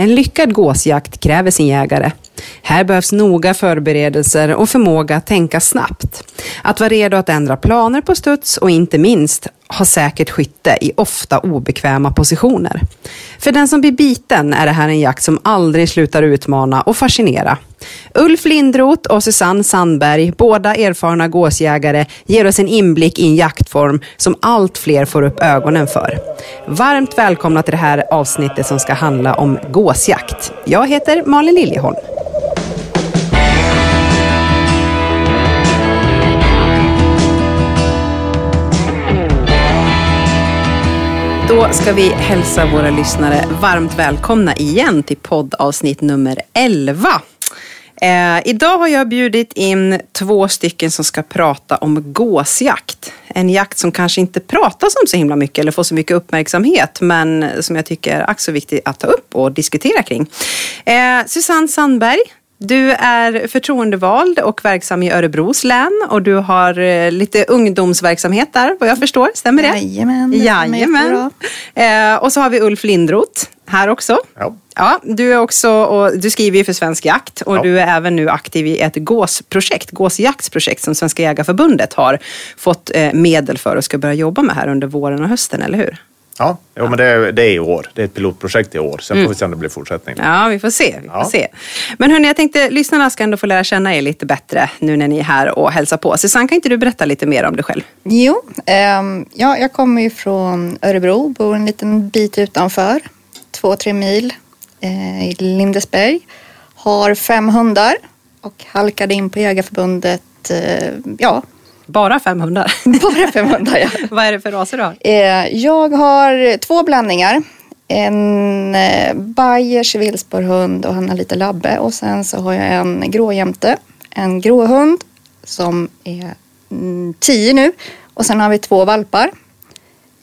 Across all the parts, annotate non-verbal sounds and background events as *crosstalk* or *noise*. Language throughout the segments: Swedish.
En lyckad gåsjakt kräver sin jägare. Här behövs noga förberedelser och förmåga att tänka snabbt. Att vara redo att ändra planer på studs och inte minst har säkert skytte i ofta obekväma positioner. För den som blir biten är det här en jakt som aldrig slutar utmana och fascinera. Ulf Lindroth och Susanne Sandberg, båda erfarna gåsjägare, ger oss en inblick i en jaktform som allt fler får upp ögonen för. Varmt välkomna till det här avsnittet som ska handla om gåsjakt. Jag heter Malin Liljeholm. Då ska vi hälsa våra lyssnare varmt välkomna igen till poddavsnitt nummer 11. Eh, idag har jag bjudit in två stycken som ska prata om gåsjakt. En jakt som kanske inte pratas om så himla mycket eller får så mycket uppmärksamhet men som jag tycker är ack så viktig att ta upp och diskutera kring. Eh, Susanne Sandberg, du är förtroendevald och verksam i Örebros län och du har eh, lite ungdomsverksamhet där vad jag förstår, stämmer det? Jajamän, det Jajamän. Eh, och så har vi Ulf Lindroth här också. Ja. Ja, du, är också, och du skriver ju för Svensk Jakt och Ja. du är även nu aktiv i ett gåsprojekt, gåsjaktsprojekt som Svenska Jägarförbundet har fått eh, medel för och ska börja jobba med här under våren och hösten, eller hur? Ja, jo, men det är, det är i år. Det är ett pilotprojekt i år. Sen får vi se om det blir fortsättning. Ja, vi får se. Vi får Ja. se. Men hörni, jag tänkte lyssnarna ska ändå få lära känna er lite bättre nu när ni är här och hälsar på. Susanne, kan inte du berätta lite mer om dig själv? Jo, ehm, ja, jag kommer ju från Örebro, bor en liten bit utanför, två, tre mil eh, i Lindesberg. Har fem hundar och halkade in på Jägarförbundet, eh, ja, Bara 500. *laughs* bara fem hundar. Ja. *laughs* Vad är det för raser du har? Eh, jag har två blandningar. En eh, Bayers villsporrhund och han har lite labbe. Och sen så har jag en gråjämte, en gråhund som är mm, tio nu. Och sen har vi två valpar.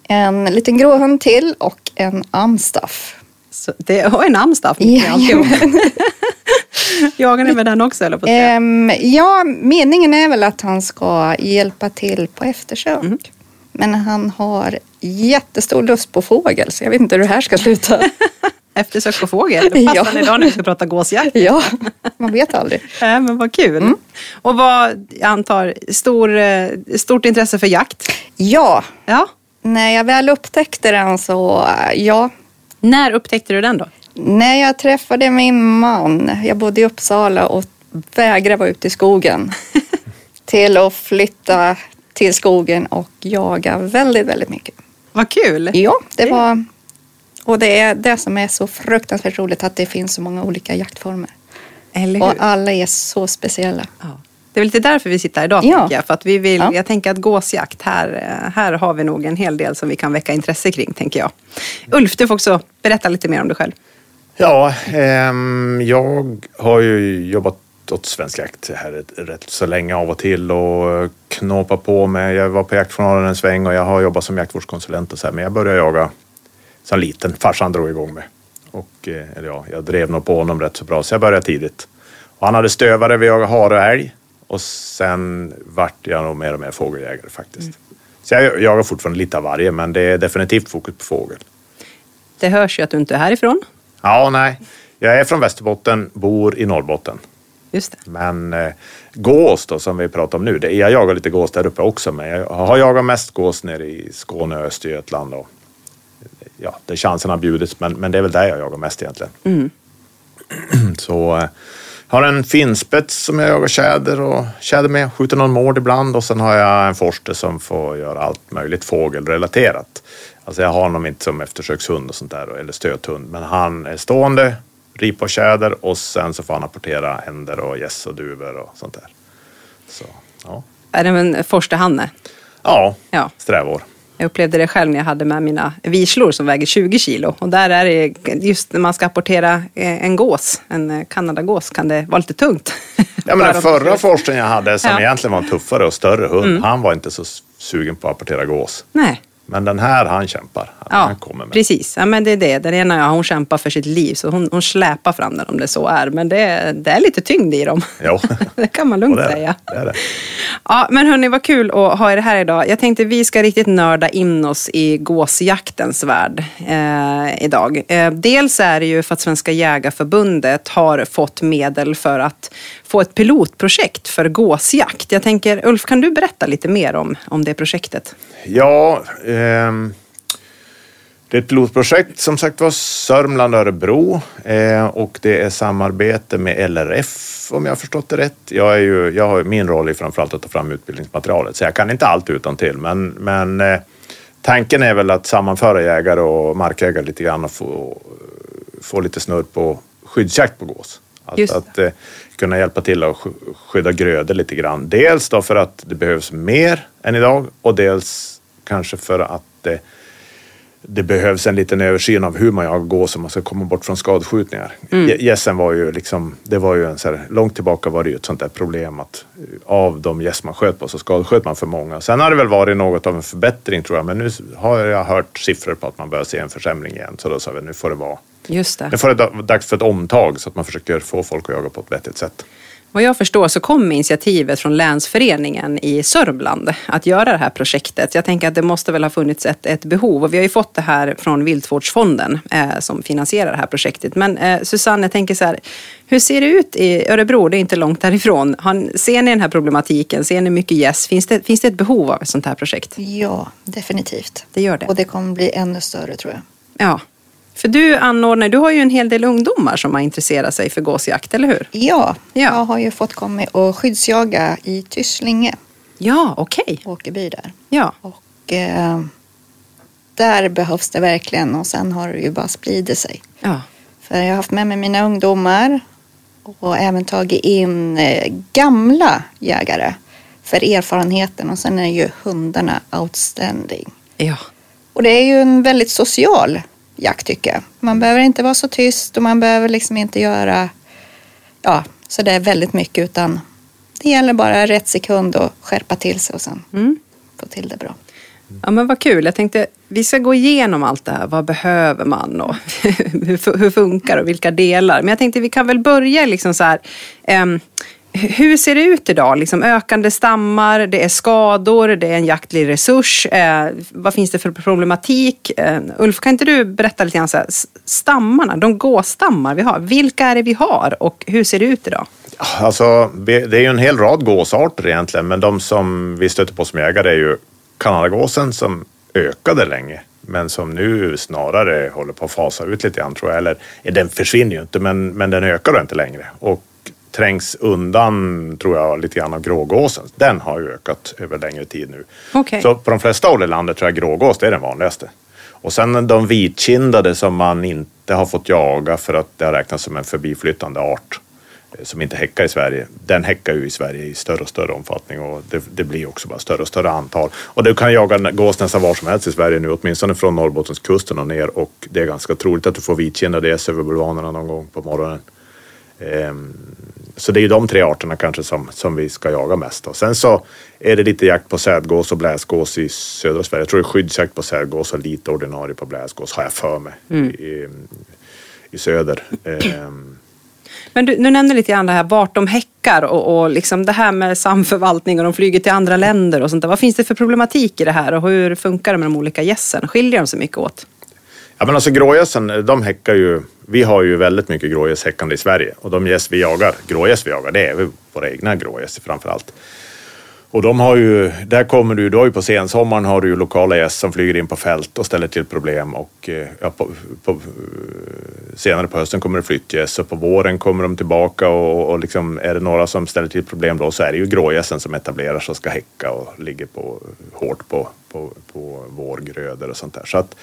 En liten gråhund till och en amstaff. Så det har en amstaff. Jajamän. *laughs* *laughs* Jagar ni med den också, eller på säga? Ehm, ja, meningen är väl att han ska hjälpa till på eftersök. Mm. Men han har jättestor lust på fågel så jag vet inte hur det här ska sluta. *laughs* Eftersök på fågel. Det passar *laughs* Ja. idag när vi ska prata gåsjakt. ja, man vet aldrig. Ja, men vad kul. Mm. Och vad, jag antar, stor, eh, stort intresse för jakt? Ja, Ja. när jag väl upptäckte den så, ja. När upptäckte du den då? När jag träffade min man, jag bodde i Uppsala och vägrade vara ute i skogen. *laughs* till att flytta till skogen och jaga väldigt, väldigt mycket. Vad kul. Ja, det var... Och det är det som är så fruktansvärt roligt att det finns så många olika jaktformer. Eller Och hur? alla är så speciella. Ja. Det är lite därför vi sitter här idag, Ja. jag. För att vi vill, Ja. Jag tänker att gåsjakt, här, eh, här har vi nog en hel del som vi kan väcka intresse kring, tänker jag. Ulf, du får också berätta lite mer om dig själv. Ja, ehm, jag har ju jobbat åt Svensk Jakt här rätt, så länge av och till och knåpat på med. Jag var på Jaktjournalen en sväng och jag har jobbat som jaktvårdskonsulent och så här, men jag började jaga som liten. Farsan drog igång mig. Och, eh, eller ja, jag drev nog på honom rätt så bra så jag började tidigt. Och han hade stövare, vi jagade hare och älg. Och sen vart jag nog mer och mer fågeljägare faktiskt. Så jag jagar fortfarande lite av varje men det är definitivt fokus på fågel. Det hörs ju att du inte är härifrån. Ja, nej. Jag är från Västerbotten, bor i Norrbotten. Men eh, gås då, som vi pratar om nu, det, jag jagar lite gås där uppe också. Men jag har jagat mest gås nere i Skåne och Östergötland. Och, ja, där chansen har bjudits, men, men det är väl där jag jagar mest egentligen. *clears throat* Så eh, har en finspets som jag jagar tjäder och tjäder med, skjuter någon mård ibland och sen har jag en forster som får göra allt möjligt fågelrelaterat. Alltså jag har honom inte som eftersökshund och sånt där eller stöthund, men han är stående, ripa och tjäder och sen så får han apportera änder och gäss och duvor och sånt där. Så, ja. Är det en forsterhanne? Ja, Ja. strävår. Jag upplevde det själv när jag hade med mina vislor som väger 20 kilo. Och där är det, just när man ska apportera eh, en gås, en eh, kanadagås, kan det vara lite tungt. Ja, men *laughs* den de- förra forsten jag hade som Ja. egentligen var en tuffare och större hund, han var inte så sugen på att apportera gås. Nej, Men den här, han kämpar. Ja, han kommer med. precis. Ja, men det är det. Den ena, ja, hon kämpar för sitt liv, så hon, hon släpar fram den om det så är. Men det, det är lite tyngd i dem. Jo. *laughs* det kan man lugnt det det. säga. Det är det. Ja, men hörni, vad kul att ha er här idag. Jag tänkte vi ska riktigt nörda in oss i gåsjaktens värld eh, idag. Eh, dels är det ju för att Svenska Jägarförbundet har fått medel för att få ett pilotprojekt för gåsjakt. Jag tänker, Ulf, kan du berätta lite mer om, om det projektet? Ja, ehm, det är ett pilotprojekt som sagt var Sörmland och Örebro eh, och det är samarbete med LRF om jag har förstått det rätt. Jag, är ju, jag har, min roll är framförallt att ta fram utbildningsmaterialet så jag kan inte allt utan till men, men eh, tanken är väl att sammanföra jägare och markägare lite grann och få, få lite snurr på skyddsjakt på gås. Det. att eh, kunna hjälpa till att sk- skydda grödor lite grann. Dels då för att det behövs mer än idag och dels kanske för att det, behövs en liten översyn av hur man jagar gås så man ska komma bort från skadskjutningar. Mm. Gä- Gässen var ju liksom, det var ju en så här, långt tillbaka var det ju ett sånt där problem att eh, av de gäss man sköt på så skadesköt man för många. Sen har det väl varit något av en förbättring tror jag, men nu har jag hört siffror på att man börjar se en försämring igen. Så då sa vi nu får det vara Just det. nu får det dags för ett omtag så att man försöker få folk att jaga på ett vettigt sätt. Vad jag förstår så kom initiativet från länsföreningen i Sörmland att göra det här projektet. Jag tänker att det måste väl ha funnits ett, ett behov och vi har ju fått det här från Viltvårdsfonden eh, som finansierar det här projektet. Men eh, Susanne, jag tänker så här, hur ser det ut i Örebro? Det är inte långt därifrån. Har, ser ni den här problematiken? Ser ni mycket gäss? Finns det, finns det ett behov av ett sånt här projekt? Ja, definitivt. Det gör det. Och det kommer bli ännu större tror jag. Ja. För du anordnar, du har ju en hel del ungdomar som har intresserat sig för gåsjakt, eller hur? Ja, Ja. jag har ju fått komma och skyddsjaga i Tysslinge, Ja, okej. Åkerby där. Ja. Och eh, där behövs det verkligen och sen har det ju bara spridit sig. ja. För jag har haft med mig mina ungdomar och även tagit in eh, gamla jägare för erfarenheten och sen är ju hundarna outstanding. Ja. Och det är ju en väldigt social jakt tycker jag. Man behöver inte vara så tyst och man behöver liksom inte göra ja, så det är väldigt mycket utan det gäller bara rätt sekund och skärpa till sig och sen Mm. få till det bra. Ja men vad kul. Jag tänkte vi ska gå igenom allt det här. Vad behöver man och *laughs* hur, hur funkar och vilka delar. Men jag tänkte vi kan väl börja liksom så här. ehm, hur ser det ut idag? Liksom ökande stammar, det är skador, det är en jaktlig resurs. Eh, vad finns det för problematik? Eh, Ulf, kan inte du berätta lite grann så här, stammarna, de gåstammar vi har. Vilka är det vi har och hur ser det ut idag? Alltså, det är ju en hel rad gåsarter egentligen, men de som vi stöter på som jägare är ju kanadagåsen som ökade länge, men som nu snarare håller på att fasa ut lite grann tror jag. Eller den försvinner ju inte, men, men den ökar då inte längre. Och trängs undan, tror jag, lite grann av grågåsen. Den har ju ökat över längre tid nu. Okej. Så på de flesta håll i landet tror jag grågås det är den vanligaste. Och sen de vitkindade som man inte har fått jaga för att det har räknats som en förbiflyttande art eh, som inte häckar i Sverige. Den häckar ju i Sverige i större och större omfattning och det, det blir också bara större och större antal. Och du kan jaga gås nästan var som helst i Sverige nu, åtminstone från Norrbottenskusten och ner och det är ganska troligt att du får vitkindade gäss över bulvanerna någon gång på morgonen. Så det är ju de tre arterna kanske som, som vi ska jaga mest. Och sen så är det lite jakt på sädgås och bläsgås i södra Sverige. Jag tror det är skyddsjakt på sädgås och lite ordinarie på bläsgås har jag för mig i, i söder. Ehm, Men du, du nämnde lite grann det här vart de häckar och, och liksom det här med samförvaltning och de flyger till andra länder och sånt där. Vad finns det för problematik i det här och hur funkar det med de olika gässen? Skiljer de sig mycket åt? Ja men alltså grågässen, de häckar ju. Vi har ju väldigt mycket grågäss häckande i Sverige och de gäss vi jagar, grågäss vi jagar, det är våra egna grågäss framför allt. Och de har ju, där kommer du, du har ju på sensommaren har du ju lokala gäss som flyger in på fält och ställer till problem och eh, ja, på, på, eh, senare på hösten kommer det flyttgäss och på våren kommer de tillbaka och, och liksom, är det några som ställer till problem då så är det ju grågässen som etablerar sig och ska häcka och ligger på, hårt på, på, på vårgrödor och sånt där. Så att,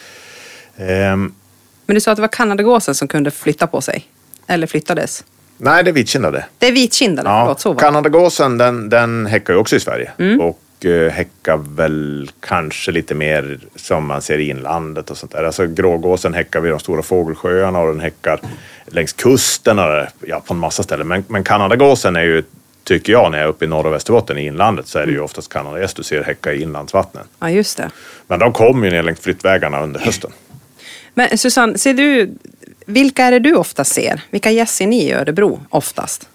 men du sa att det var kanadagåsen som kunde flytta på sig. Eller flyttades. nej, det är vitkindade. Det är vitkindade, Ja, förlåt. Så var. Kanadagåsen den, den häckar ju också i Sverige Mm. och eh, häckar väl kanske lite mer som man ser i inlandet och sånt där. Alltså grågåsen häckar vid de stora fågelsjöarna och den häckar längs kusten och ja, på en massa ställen. Men, men kanadagåsen är ju tycker jag, när jag är uppe i norra Västerbotten i inlandet så är det ju oftast kanadagäss du ser häcka i inlandsvattnen. Ja, just det. Men de kommer ju ner längs flyttvägarna under hösten. Men Susanne, ser du, vilka är det du ofta ser? Vilka gäss ser ni i Örebro oftast?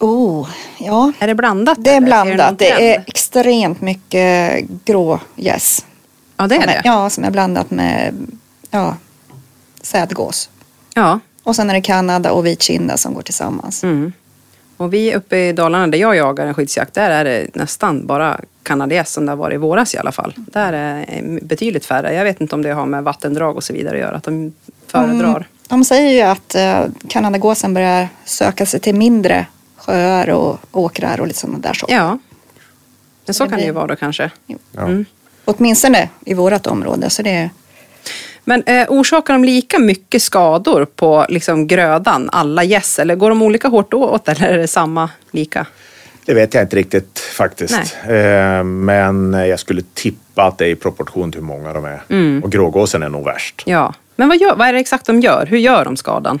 Oh, ja. Är det blandat? Det är eller? blandat. någon Det är trend? extremt mycket grå gäss. Ja, det är Som det. Ja, som är blandat med ja, sädgås. Ja. Och sen är det Kanada och vitkinda som går tillsammans. Mm. Och vi uppe i Dalarna där jag jagar en skyddsjakt, där är det nästan bara kanadagäss som det har varit i våras i alla fall. Där är det betydligt färre. Jag vet inte om det har med vattendrag och så vidare att göra, att de föredrar. Mm. De säger ju att eh, kanadagåsen börjar söka sig till mindre sjöar och åkrar och lite sådana där saker. Ja, men så Det kan det ju vara då kanske. Ja. Mm. Åtminstone i vårt område. Så det är, Men eh, orsakar de lika mycket skador på liksom, grödan, alla gäss? Eller går de olika hårt åt eller är det samma lika? Det vet jag inte riktigt faktiskt. Eh, men jag skulle tippa att det är i proportion till hur många de är. Mm. Och grågåsen är nog värst. Ja, men vad, gör, vad är det exakt de gör? Hur gör de skadan?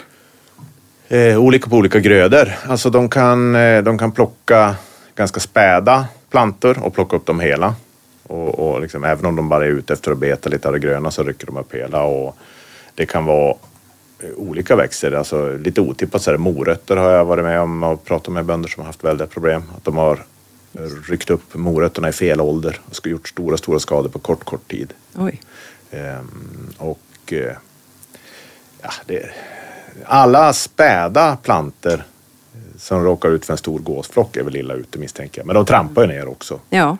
Eh, olika på olika grödor. Alltså de kan, eh, de kan plocka ganska späda plantor och plocka upp dem hela. Och, och liksom, även om de bara är ute efter att beta lite av det gröna så rycker de upp hela. Och det kan vara olika växter. Alltså, lite otippat så är det morötter har jag varit med om och pratat med bönder som har haft väldiga problem. Att de har eh, ryckt upp morötterna i fel ålder och gjort stora, stora skador på kort, kort tid. Oj. Ehm, och eh, ja, det, alla späda planter eh, som råkar ut för en stor gåsflock är väl illa ute misstänker jag. Men de trampar ju ner också. Ja.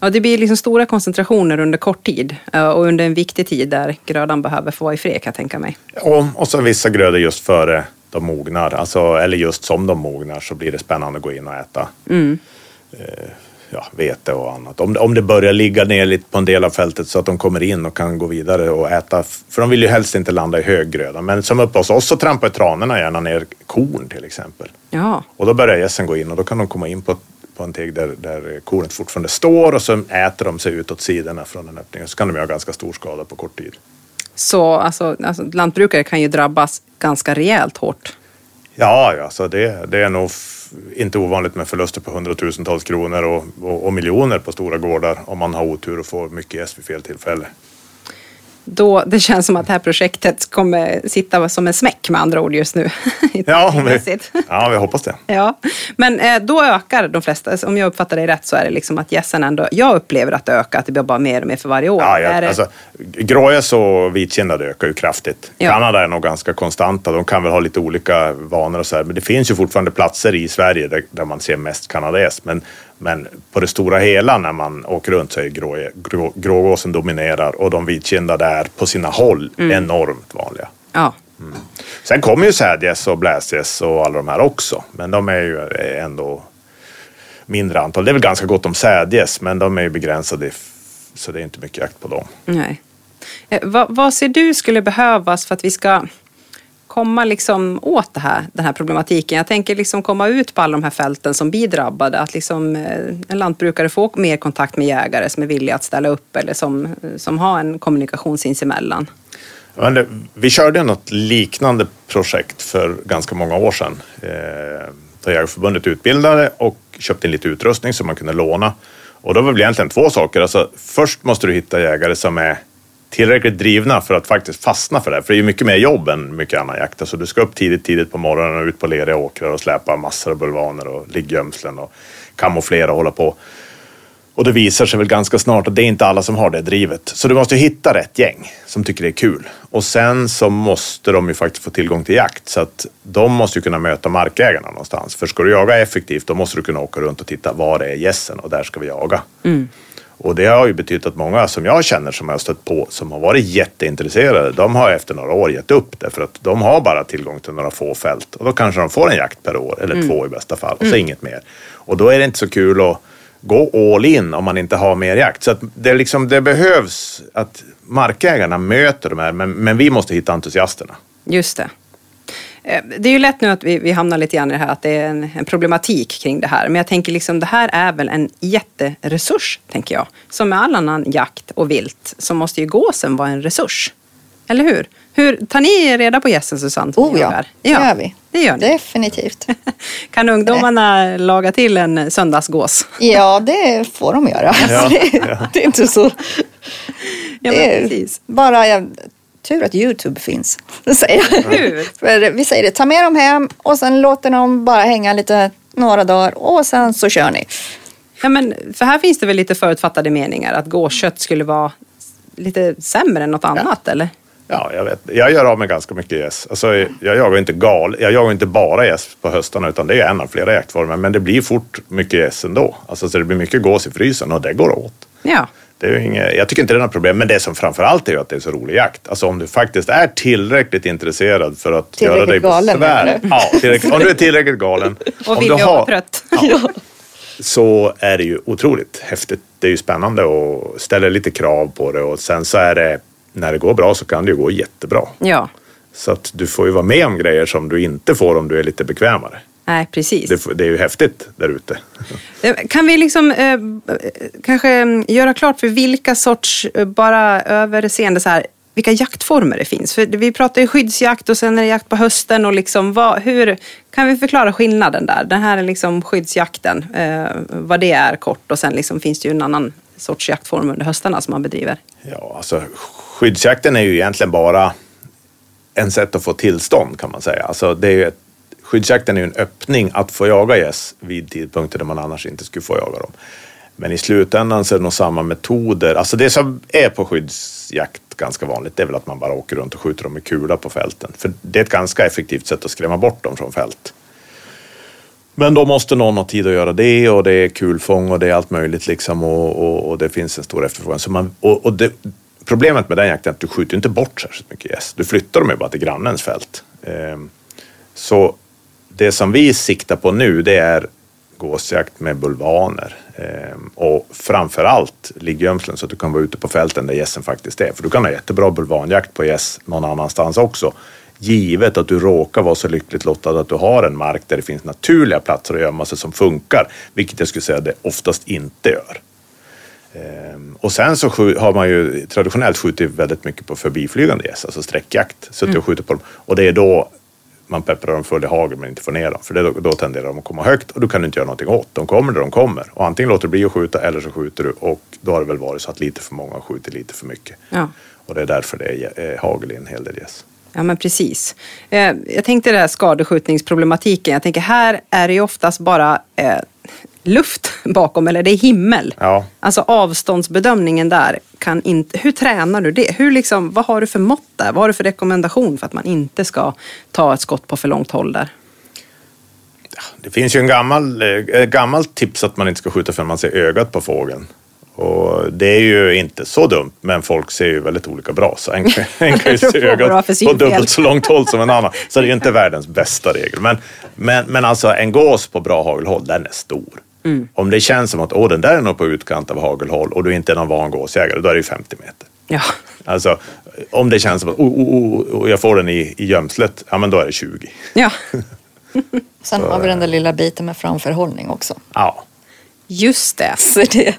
Ja, det blir liksom stora koncentrationer under kort tid eh, och under en viktig tid där grödan behöver få vara i fred kan jag tänka mig. Och, och så vissa grödor just före de mognar, alltså, eller just som de mognar så blir det spännande att gå in och äta Mm. eh, ja, vete och annat. Om, om det börjar ligga ner lite på en del av fältet så att de kommer in och kan gå vidare och äta. För de vill ju helst inte landa i hög gröda. Men som uppe hos oss så trampar tranorna gärna ner korn till exempel. Ja, Och då börjar gässen gå in och då kan de komma in på, på en teg där, där kornet fortfarande står och så äter de sig utåt sidorna från den öppningen. Så kan de göra ganska stor skada på kort tid. så alltså, alltså, lantbrukare kan ju drabbas ganska rejält hårt. Ja, ja så det, det är nog inte ovanligt med förluster på hundratusentals kronor och, och, och miljoner på stora gårdar om man har otur och får mycket gäss vid fel tillfälle. Då, det känns som att det här projektet kommer sitta som en smäck med andra ord just nu. *laughs* Ja, vi, ja, vi hoppas det. Ja, men eh, då ökar de flesta, alltså, om jag uppfattar dig rätt så är det liksom att gässen ändå, jag upplever att det ökar, att det blir bara mer och mer för varje år. Ja, är ja, det, alltså, grågäss och vitkindade ökar ju kraftigt. Ja. Kanada är nog ganska konstanta. De kan väl ha lite olika vanor och så här. Men det finns ju fortfarande platser i Sverige där, där man ser mest kanadagäss. Men, men på det stora hela när man åker runt så är grå, grå, grågåsen dominerar och de vitkindade är på sina håll Mm. enormt vanliga. ja. Sen kommer ju sädgäss och bläsgäss och alla de här också. Men de är ju ändå mindre antal. Det är väl ganska gott om sädgäss men de är ju begränsade så det är inte mycket jakt på dem. Nej. Eh, vad, vad ser du skulle behövas för att vi ska komma liksom åt det här, den här problematiken? Jag tänker liksom komma ut på alla de här fälten som blir drabbade. Att liksom, eh, en lantbrukare får mer kontakt med jägare som är villiga att ställa upp eller som, eh, som har en kommunikation sinsemellan. Men det, vi körde något liknande projekt för ganska många år sedan. Då där Jägareförbundet utbildade och köpte in lite utrustning som man kunde låna. Och då var det väl egentligen två saker. Alltså, först måste du hitta jägare som är tillräckligt drivna för att faktiskt fastna för det. här. För det är ju mycket mer jobb än mycket annan jakt. Alltså, du ska upp tidigt, tidigt på morgonen och ut på leriga åkrar och släpa massor av bulvaner och liggömslen och kamouflera och hålla på. Och det visar sig väl ganska snart att det är inte alla som har det drivet. Så du måste ju hitta rätt gäng som tycker det är kul. Och sen så måste de ju faktiskt få tillgång till jakt. Så att de måste ju kunna möta markägarna någonstans. För ska du jaga effektivt då måste du kunna åka runt och titta var är gässen och där ska vi jaga. Mm. Och det har ju betytt att många som jag känner som jag har stött på som har varit jätteintresserade, de har efter några år gett upp det för att de har bara tillgång till några få fält och då kanske de får en jakt per år eller två i bästa fall och så inget mer. Och då är det inte så kul att gå all in om man inte har mer jakt. Så det, liksom, det behövs att markägarna möter de här, men, men vi måste hitta entusiasterna. Just det. Eh, Det är ju lätt nu att vi, vi hamnar lite grann i det här att det är en, en problematik kring det här. Men jag tänker liksom det här är väl en jätteresurs, tänker jag. Som med all annan jakt och vilt så måste ju gåsen vara en resurs. Eller hur? Hur, tar ni reda på gässen Susanne? Oh ja, jagar? det gör vi. Det gör ni. Definitivt. *laughs* Kan ungdomarna laga till en söndagsgås? *laughs* Ja, det får de göra. Ja, det, *laughs* det är inte så... Ja, det men precis. bara jag, tur att Youtube finns. *laughs* Säger? För vi säger det, ta med dem hem och sen låter dem bara hänga lite några dagar och sen så kör ni. Ja, men, för här finns det väl lite förutfattade meningar att gåskött skulle vara lite sämre än något annat, eller? Ja, jag vet. Jag gör av med ganska mycket gäss. Alltså, jag jagar inte gal. Jag jagar inte bara gäss på höstarna utan det är en av flera jaktformer. Men det blir fort mycket gäss ändå. Alltså, så det blir mycket gås i frysen och det går åt. Ja. Det är inget, jag tycker inte det är något problem. Men det som framför allt är att det är så rolig jakt. Alltså om du faktiskt är tillräckligt intresserad för att göra dig galen, besvär. Ja, om du är tillräckligt galen. *laughs* Och vill vara trött. *laughs* Ja, så är det ju otroligt häftigt. Det är ju spännande och ställer lite krav på det och sen så är det när det går bra så kan det ju gå jättebra. Ja. Så att du får ju vara med om grejer som du inte får om du är lite bekvämare. Nej, precis. Det, det är ju häftigt där ute. Eh, Kan vi liksom eh, kanske mm, göra klart för vilka sorts, eh, bara överseende så här, vilka jaktformer det finns? För vi pratar ju skyddsjakt och sen är det jakt på hösten och liksom vad, hur, kan vi förklara skillnaden där? Den här är liksom skyddsjakten, eh, vad det är kort och sen liksom finns det ju en annan sorts jaktform under höstarna som man bedriver. Ja, alltså skyddsjakten är ju egentligen bara en sätt att få tillstånd kan man säga. Alltså, det är ju ett, skyddsjakten är ju en öppning att få jaga gäss vid tidpunkter där man annars inte skulle få jaga dem. Men i slutändan så är det nog samma metoder. Alltså det som är på skyddsjakt ganska vanligt det är väl att man bara åker runt och skjuter dem med kula på fälten. För det är ett ganska effektivt sätt att skrämma bort dem från fält. Men då måste någon ha tid att göra det och det är kulfång och det är allt möjligt liksom och, och, och det finns en stor efterfrågan. Så man, och, och det, problemet med den jakten är att du skjuter inte bort särskilt mycket gäss. Du flyttar dem ju bara till grannens fält. Ehm, så det som vi siktar på nu det är gåsjakt med bulvaner ehm, och framför allt liggömslen så att du kan vara ute på fälten där gässen faktiskt är. För du kan ha jättebra bulvanjakt på gäss någon annanstans också. Givet att du råkar vara så lyckligt lottad att du har en mark där det finns naturliga platser att gömma sig som funkar. Vilket jag skulle säga det oftast inte gör. Ehm, Och sen så har man ju traditionellt skjutit väldigt mycket på förbiflygande gäss, alltså sträckjakt. Suttit och skjutit på dem. Och det är då man pepprar dem full i hagel men inte får ner dem. För det, då, då tenderar de att komma högt och du kan inte göra någonting åt. De kommer där de kommer. Och antingen låter du bli att skjuta eller så skjuter du. Och då har det väl varit så att lite för många har skjutit lite för mycket. Ja. Och det är därför det är eh, hagel i en hel del gäss. Ja, men precis. Eh, jag tänkte det här skadeskjutningsproblematiken. Jag tänker här är det ju oftast bara eh, luft bakom, eller det är himmel. Ja. Alltså avståndsbedömningen där, kan inte, hur tränar du det? Hur liksom, vad har du för mått där? Vad har du för rekommendation för att man inte ska ta ett skott på för långt håll där? Det finns ju en gammal, eh, ett gammalt tips att man inte ska skjuta förrän man ser ögat på fågeln. Och det är ju inte så dumt, men folk ser ju väldigt olika bra. Så en, *laughs* en kan ju se ögat på dubbelt så långt håll som en annan. Så det är ju inte världens bästa regel. Men, men, men alltså en gås på bra hagelhåll, den är stor. Mm. Om det känns som att Åh, den där är nog på utkant av hagelhåll och du inte är någon van gåsjägare, då är det ju 50 meter. Ja, Alltså om det känns som att oh, oh, oh, och jag får den i, i gömslet, ja men då är det 20. ja. *laughs* Sen har vi den där lilla biten med framförhållning också. Ja, just det. Så det,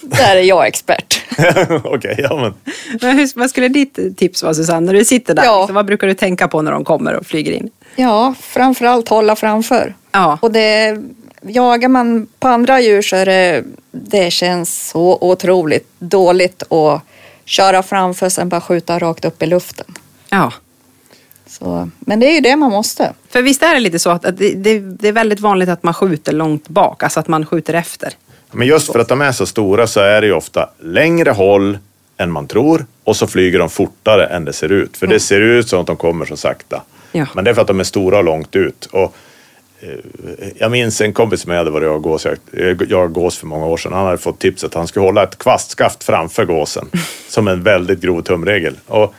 där är jag expert. *laughs* okej, ja men. Men hur, vad skulle ditt tips vara Susanne, när du sitter där? Ja. Liksom, vad brukar du tänka på när de kommer och flyger in? Ja, framförallt hålla framför. Ja. Och det, jagar man på andra djur så är det, det känns så otroligt dåligt att köra framför sen bara skjuta rakt upp i luften. Ja. Så, men det är ju det man måste. För visst är det lite så att, att det, det, det är väldigt vanligt att man skjuter långt bak, alltså att man skjuter efter. Men just för att de är så stora så är det ju ofta längre håll än man tror och så flyger de fortare än det ser ut. För det ser ut som att de kommer så sakta. Ja. Men det är för att de är stora och långt ut. Och, jag minns en kompis som jag hade varit och gåsjakt. Jag gås för många år sedan. Han hade fått tipset att han skulle hålla ett kvastskaft framför gåsen. *laughs* som en väldigt grov tumregel. Och, eh,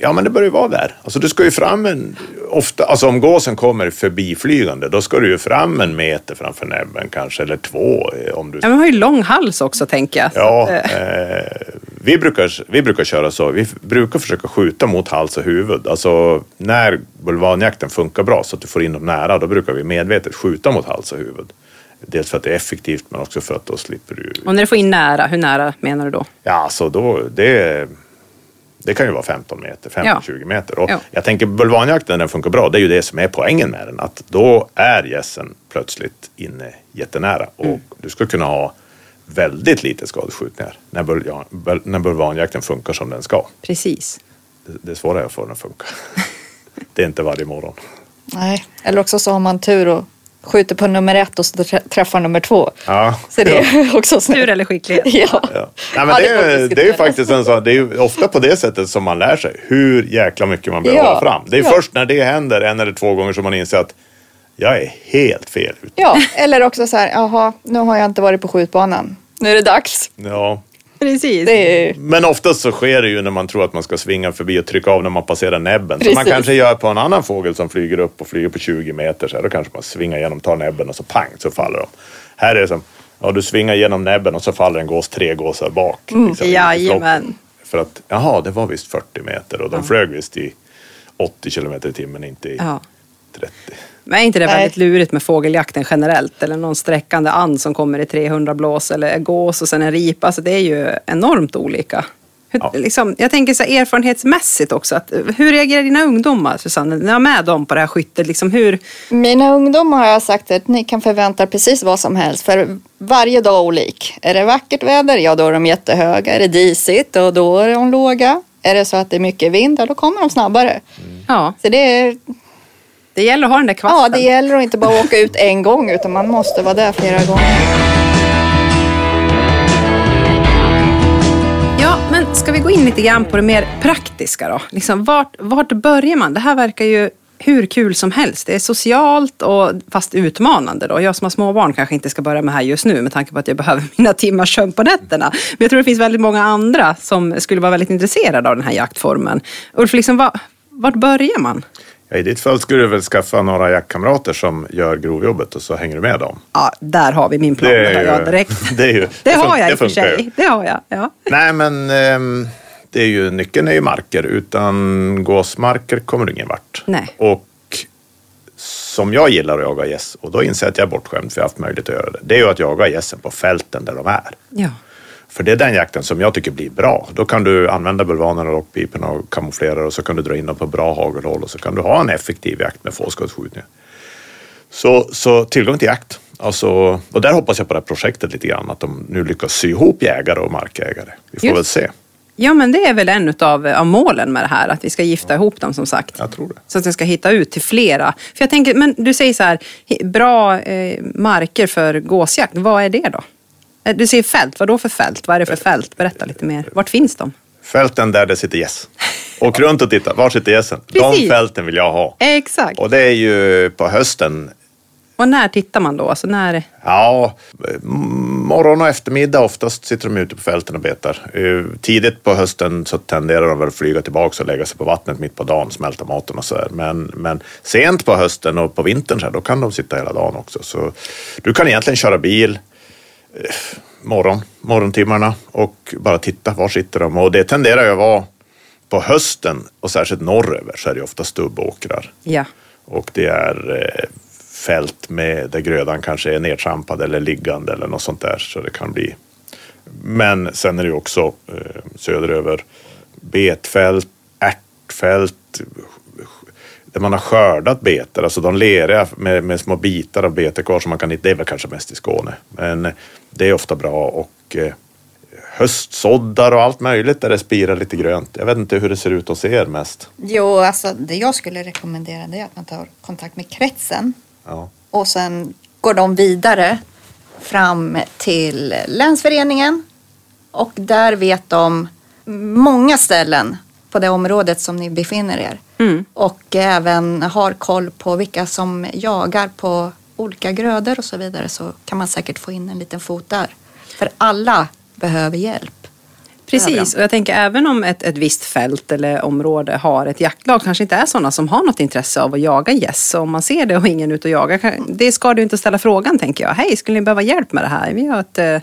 ja, men det börjar ju vara där. Alltså, du ska ju fram en... Ofta, alltså om gåsen kommer förbiflygande, då ska du ju fram en meter framför näbben kanske, eller två. eh, Om du Ja, men har ju lång hals också tänker jag. Ja, att, eh, eh, vi, brukar, vi brukar köra så. Vi brukar försöka skjuta mot hals och huvud. Alltså när bulvanjakten funkar bra så att du får in dem nära, då brukar vi medvetet skjuta mot hals och huvud. Dels för att det är effektivt men också för att då slipper du... Och när du får in nära, hur nära menar du då? Ja, så då det Det kan ju vara 15 meter, Ja. 15-20 meter. Och Ja. Jag tänker bulvanjakten den funkar bra. Det är ju det som är poängen med den. Att då är gässen plötsligt inne jättenära. Och Mm. du ska kunna ha väldigt lite skadeskjutningar när, bulvan, bul- när bulvanjakten funkar som den ska. Precis. Det, det är svårare att få den att funka. *laughs* det är inte varje morgon. Nej. Eller också så har man tur och skjuter på nummer ett och så trä- träffar nummer två. Ja. Så det är *laughs* också snällt. Tur eller skicklighet. *laughs* Ja. Ja. Nej, men Ja, det, är, det är ju faktiskt en sån, det är ofta på det sättet som man lär sig hur jäkla mycket man behöver Ja. ha fram. Det är Ja. först när det händer en eller två gånger som man inser att jag är helt fel ute. ja, eller också så här, jaha, nu har jag inte varit på skjutbanan. Nu är det dags. Ja. Precis. Det är, Men oftast så sker det ju när man tror att man ska svinga förbi och trycka av när man passerar näbben. Som man Precis. kanske gör på en annan fågel som flyger upp och flyger på 20 meter. Så här, då kanske man svingar igenom, tar näbben och så pang så faller de. Här är det som, ja du svingar igenom näbben och så faller en gås tre gåsar bak. liksom, i flock. Jajamän. För att, jaha, det var visst 40 meter och de flög visst i 80 kilometer i timmen, inte i Ja. 30. Men är inte det Nej. väldigt lurigt med fågeljakten generellt? Eller någon sträckande and som kommer i 300 blås eller gås och sen en ripa. Alltså det är ju enormt olika. Hur, Ja. liksom, jag tänker så här, erfarenhetsmässigt också. Att, hur reagerar dina ungdomar, Susanne? När jag är med dem på det här skyttet. Liksom, hur, mina ungdomar har jag sagt att ni kan förvänta er precis vad som helst. För varje dag olik. Är det vackert väder, ja då är de jättehöga. Är det disigt, och då är de låga. Är det så att det är mycket vind, ja då kommer de snabbare. ja, Så det är, det gäller att ha den där kvasten. ja, det gäller att inte bara åka ut en gång utan man måste vara där flera gånger. Ja, men ska vi gå in lite grann på det mer praktiska då? Liksom, vart, vart börjar man? Det här verkar ju hur kul som helst. Det är socialt och fast utmanande. Då. Jag som har småbarn kanske inte ska börja med det här just nu med tanke på att jag behöver *laughs* mina timmars sömn på nätterna. Men jag tror det finns väldigt många andra som skulle vara väldigt intresserade av den här jaktformen. Ulf, liksom, va, vart börjar man? Ja, I ditt fall skulle du väl skaffa några jaktkamrater som gör grovjobbet och så hänger du med dem. Ja, där har vi min plan. Det, har jag direkt. *laughs* Det, är ju, Det, fun- har jag i och för ju. sig. Det har jag. Ja. Nej, men ehm, det är ju, nyckeln är ju marker. Utan gåsmarker kommer du ingen vart. Nej. Och som jag gillar att jaga gäss, och då inser jag att jag är bortskämd för jag har haft möjlighet att göra det. Det är ju att jaga gässen på fälten där de är. Ja. För det är den jakten som jag tycker blir bra. Då kan du använda bulvanerna och lockpiporna och kamouflera och så kan du dra in dem på bra hagelhåll och så kan du ha en effektiv jakt med fågelskådsskjutningar. Så, så tillgång till jakt. Alltså, och där hoppas jag på det här projektet lite grann, att de nu lyckas sy ihop jägare och markägare. Vi får Just. väl se. Ja, men det är väl en av, av målen med det här, att vi ska gifta ihop dem som sagt. Jag tror det. Så att den ska hitta ut till flera. För jag tänker, men du säger så här, bra eh, marker för gåsjakt, vad är det då? Eh, Du säger fält, vad då för fält? Vad är det för fält? Berätta lite mer. Vart finns de? Fälten där det sitter gäss. Åk runt och titta, var sitter gässen? De fälten vill jag ha. Exakt. Och det är ju på hösten Och när tittar man då? Alltså när... Ja, morgon och eftermiddag oftast sitter de ute på fälten och betar. Eh, Tidigt på hösten så tenderar de väl att flyga tillbaka och lägga sig på vattnet mitt på dagen, smälta maten och så där. Men, men sent på hösten och på vintern så här, då kan de sitta hela dagen också. Så du kan egentligen köra bil eh, morgon, morgontimmarna och bara titta, var sitter de? Och det tenderar ju att vara på hösten och särskilt norröver så är det ofta stubbåkrar. Ja. Och det är eh, fält med där grödan kanske är nedtrampad eller liggande eller något sånt där. Så det kan bli. Men sen är det ju också eh, söderöver betfält, ärtfält där man har skördat betor, alltså de leriga med, med små bitar av bete kvar som man kan hitta. Det är väl kanske mest i Skåne, men det är ofta bra och eh, höstsåddar och allt möjligt där det spirar lite grönt. Jag vet inte hur det ser ut hos er mest. Jo, alltså det jag skulle rekommendera det är att man tar kontakt med kretsen Ja. och sen går de vidare fram till länsföreningen och där vet de många ställen på det området som ni befinner er Mm. och även har koll på vilka som jagar på olika grödor och så vidare så kan man säkert få in en liten fot där. För alla behöver hjälp. Precis, och jag tänker även om ett, ett visst fält eller område har ett jaktlag, kanske inte är sådana som har något intresse av att jaga gäss. Så om man ser det och ingen är ute och jagar, det ska du inte ställa frågan tänker jag. Hej, skulle ni behöva hjälp med det här? Vi, har ett, eh,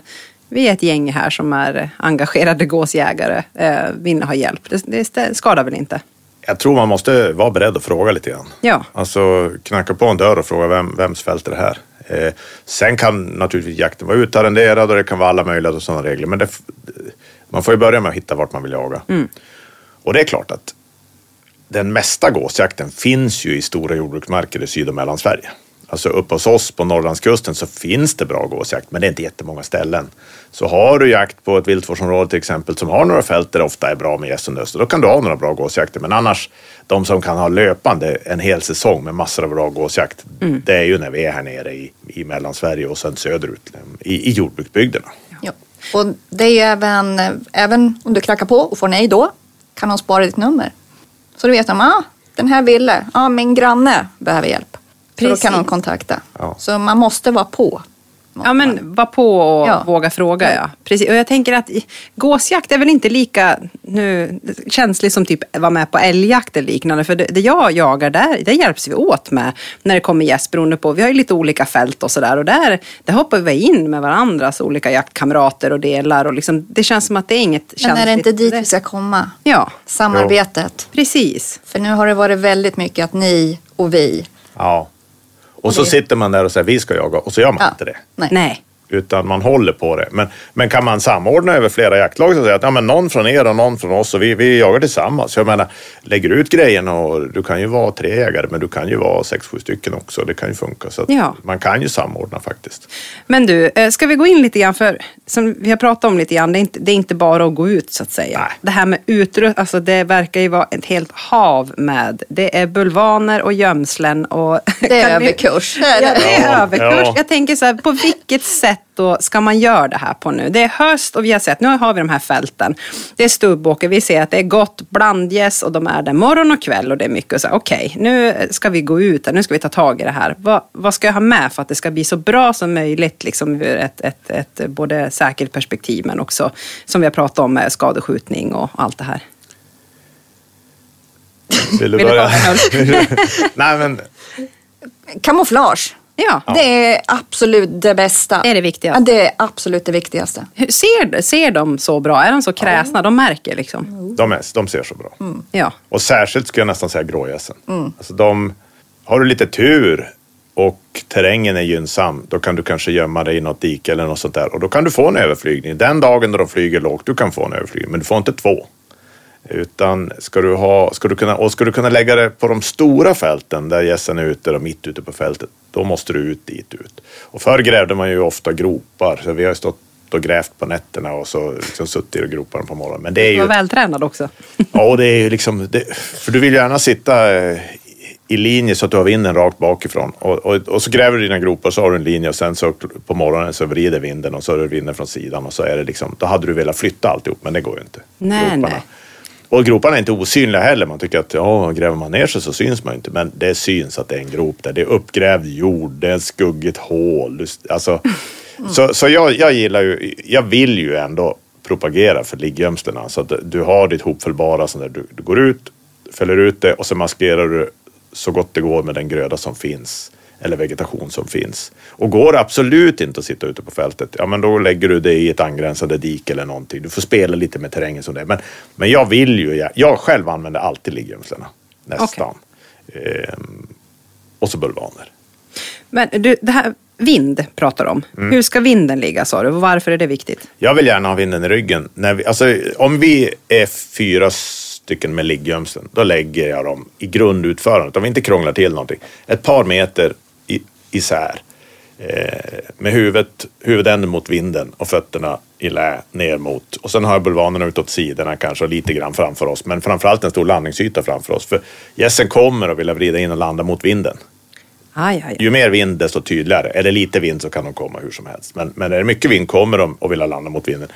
vi är ett gäng här som är engagerade gåsjägare. Eh, vill ni ha hjälp? Det, det skadar väl inte? Jag tror man måste vara beredd att fråga lite grann. Ja. Alltså knacka på en dörr och fråga vem, vems fält är det här? Eh, sen kan naturligtvis jakten vara utarrenderad och det kan vara alla möjliga sådana regler. Men det, man får ju börja med att hitta vart man vill jaga. Och det är klart att den mesta gåsjakten finns ju i stora jordbruksmarker i Syd och Mellansverige. Alltså uppe hos oss på Norrlandskusten så finns det bra gåsjakt, men det är inte jättemånga ställen. Så har du jakt på ett viltvårdsområde till exempel som har några fält där det ofta är bra med gäss och nös, då kan du ha några bra gåsjakter. Men annars, de som kan ha löpande en hel säsong med massor av bra gåsjakt, det är ju när vi är här nere i, i Mellansverige och sen söderut i, i jordbruksbygderna. Ja. Och det är ju även, även om du knackar på och får nej då, kan de spara ditt nummer. Så du vet om, ah, den här ville, ah, min granne behöver hjälp. Så då kan de kontakta. Ja. Så man måste vara på. Ja, men var på och Ja. våga fråga. Ja. Precis. Och jag tänker att gåsjakt är väl inte lika nu, känslig som typ vara med på älgjakt eller liknande. För det, det jag jagar, där, där hjälps vi åt med när det kommer gäss beroende på. Vi har ju lite olika fält och sådär. Och där, där hoppar vi in med varandras olika jaktkamrater och delar. Och liksom, det känns som att det är inget Men känsligt. är det inte dit vi ska komma? Ja, Samarbetet. precis. För nu har det varit väldigt mycket att ni och vi. Ja. Och så det- sitter man där och säger vi ska jaga och så gör man Ja. inte det. Nej. Nej. Utan man håller på det. Men, men kan man samordna över flera jaktlag säga att ja, men någon från er och någon från oss och vi, vi jagar tillsammans. Jag menar, lägger ut grejen och du kan ju vara tre jägare men du kan ju vara sex, sju stycken också. Det kan ju funka. Så att Ja. man kan ju samordna faktiskt. Men du, eh, ska vi gå in lite grann för som vi har pratat om lite grann, det är inte, det är inte bara att gå ut så att säga. Nej. Det här med utrustning, alltså det verkar ju vara ett helt hav med. Det är bulvaner och gömslen och... Det är *laughs* Kan vi- överkurs. Ja, det är Ja, överkurs. ja. Jag tänker så här, på vilket sätt då ska man göra det här på nu? Det är höst och vi har sett, nu har vi de här fälten. Det är stubbåker, vi ser att det är gott blandgäss och de är där morgon och kväll och det är mycket så okej, nu ska vi gå ut, nu ska vi ta tag i det här. Vad, vad ska jag ha med för att det ska bli så bra som möjligt, liksom ur ett, ett, ett både säkert perspektiv men också som vi har pratat om med skadeskjutning och allt det här. Vill du Vill du börja? börja? *laughs* Nej men Kamouflage. Ja, Det är absolut det bästa. Det är det viktigaste. Ja, det är absolut det viktigaste. Hur- ser, ser de så bra? Är de så kräsna? De märker liksom. de, är, de ser så bra. Ja. Och särskilt skulle jag nästan säga grågässen. Alltså de, har du lite tur och terrängen är gynnsam, då kan du kanske gömma dig i något dike eller något sånt där. Och då kan du få en överflygning. Den dagen då de flyger lågt, du kan få en överflygning, men du får inte två. Utan ska du, ha, ska du kunna, och ska du kunna lägga det på de stora fälten där gässen är ute och mitt ute på fältet, då måste du ut dit ut. Och förr grävde man ju ofta gropar, så vi har ju stått och grävt på nätterna och så liksom suttit i groparna på morgonen. Men det är Du ju... var vältränad också. Ja, och det är ju *laughs* liksom, det, för du vill gärna sitta eh, i linje så att du har vinden rakt bakifrån. Och, och, och så gräver du dina gropar så har du en linje och sen så på morgonen så vrider vinden och så är det vinden från sidan och så är det liksom, då hade du velat flytta alltihop men det går ju inte. Nej, Groparna. nej. Och groparna är inte osynliga heller. Man tycker att ja, gräver man ner sig så syns man inte. Men det syns att det är en grop där. Det är uppgrävd jord, det är ett skuggigt hål. Alltså, Så, så jag, jag gillar ju, jag vill ju ändå propagera för ligggömslena. Så att du har ditt hopfällbara, så där du, du går ut, fäller ut det och så maskerar du så gott det går med den gröda som finns. Eller vegetation som finns. Och går det absolut inte att sitta ute på fältet, ja men då lägger du det i ett angränsande dike eller någonting. Du får spela lite med terrängen som det är. Men, men jag vill ju, jag, jag själv använder alltid ligggömslena. Nästan. Ehm, och så bulvaner. Men du, det här vind pratar om. Mm. Hur ska vinden ligga sa du? Varför är det viktigt? Jag vill gärna ha vinden i ryggen. När vi, alltså, om vi är fyra stycken med ligggömseln, då lägger jag dem i grundutförandet. Om vi inte krånglar till någonting. Ett par meter isär. Eh, med huvudet, huvudänden mot vinden och fötterna i lä ner mot. Och sen har jag bulvanerna utåt sidorna kanske och lite grann framför oss. Men framförallt en stor landningsyta framför oss. För gässen kommer att vilja vrida in och landa mot vinden. Aj, aj. Ju mer vind desto tydligare. Är det lite vind så kan de komma hur som helst. Men, men är det mycket vind kommer de och vill landa mot vinden.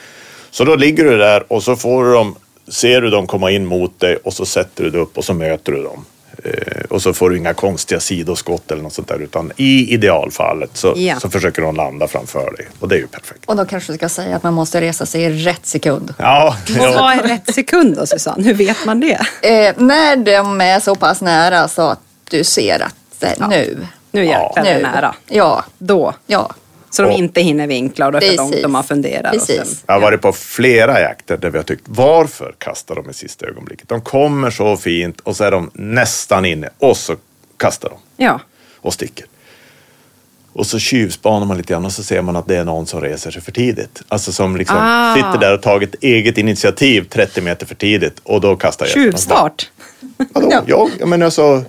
Så då ligger du där och så får du dem, ser du dem komma in mot dig och så sätter du dig upp och så möter du dem. Eh, och så får du inga konstiga sidoskott eller något sånt där. Utan i idealfallet så, Ja. så försöker de landa framför dig. Och det är ju perfekt. Och då kanske du ska säga att man måste resa sig i rätt sekund. Ja, Och ja. vad är rätt sekund då Susanne? Hur vet man det? Eh, när de är så pass nära så att du ser att eh, nu. Nu jäklar är det nu. nära. Ja, Då. ja. Så de Och- inte hinner vinkla och då är det för långt de har funderat. Och sen. Jag har varit på flera jakter där vi har tyckt varför kastar de i sista ögonblicket? De kommer så fint och så är de nästan inne och så kastar de. ja. och sticker. Och så tjuvspanar man lite grann och så ser man att det är någon som reser sig för tidigt. Alltså som liksom Ah. sitter där och tagit eget initiativ 30 meter för tidigt och då kastar jag. Tjuvstart. Vadå? *laughs* Jag, jag, menar alltså,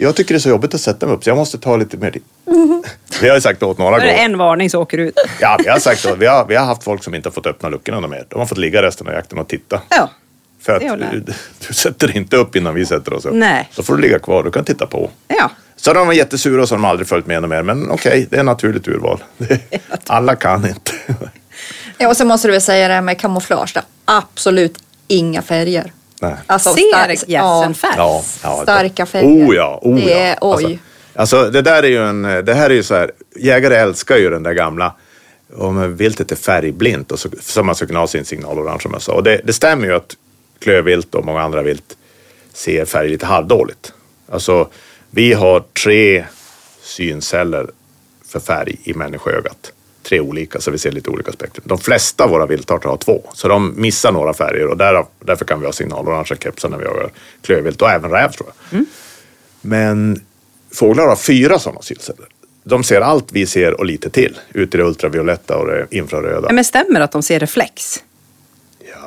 jag tycker det är så jobbigt att sätta mig upp så jag måste ta lite mer tid. Mhm. Vi har ju sagt åt några gånger. en varning så åker du ut. Ja, vi har sagt åt, vi har, vi har haft folk som inte har fått öppna luckorna mer. De har fått ligga resten av jakten och titta. Ja. För att det är du, du sätter inte upp innan vi sätter oss upp. Nej. Då får du ligga kvar, du kan titta på. Ja. Så de var jättesura och så har de aldrig följt med mer. Men okej, det är naturligt urval. *laughs* Alla kan inte. Ja, och så måste du väl säga det här med kamouflage. då. Absolut inga färger. Nej. Alltså, Ser star- gässen färg? Ja, ja, Starka det- färger. Oh ja, oh Det ja. är- oj. Alltså, alltså det där är ju en, det här är ju så här, jägare älskar ju den där gamla om viltet är färgblint och så, så man ska kunna ha sin signalorange som jag sa. Och det, det stämmer ju att klövvilt och många andra vilt ser färg lite halvdåligt. Alltså vi har tre synceller för färg i människoögat. Tre olika, så vi ser lite olika spektrum. De flesta av våra viltarter har två, så de missar några färger och därav, därför kan vi ha signalorangea kepsar när vi jagar klövvilt och även räv tror jag. Men fåglar har fyra sådana synceller. De ser allt vi ser och lite till. Ut i det ultravioletta och det infraröda. Men stämmer att de ser reflex?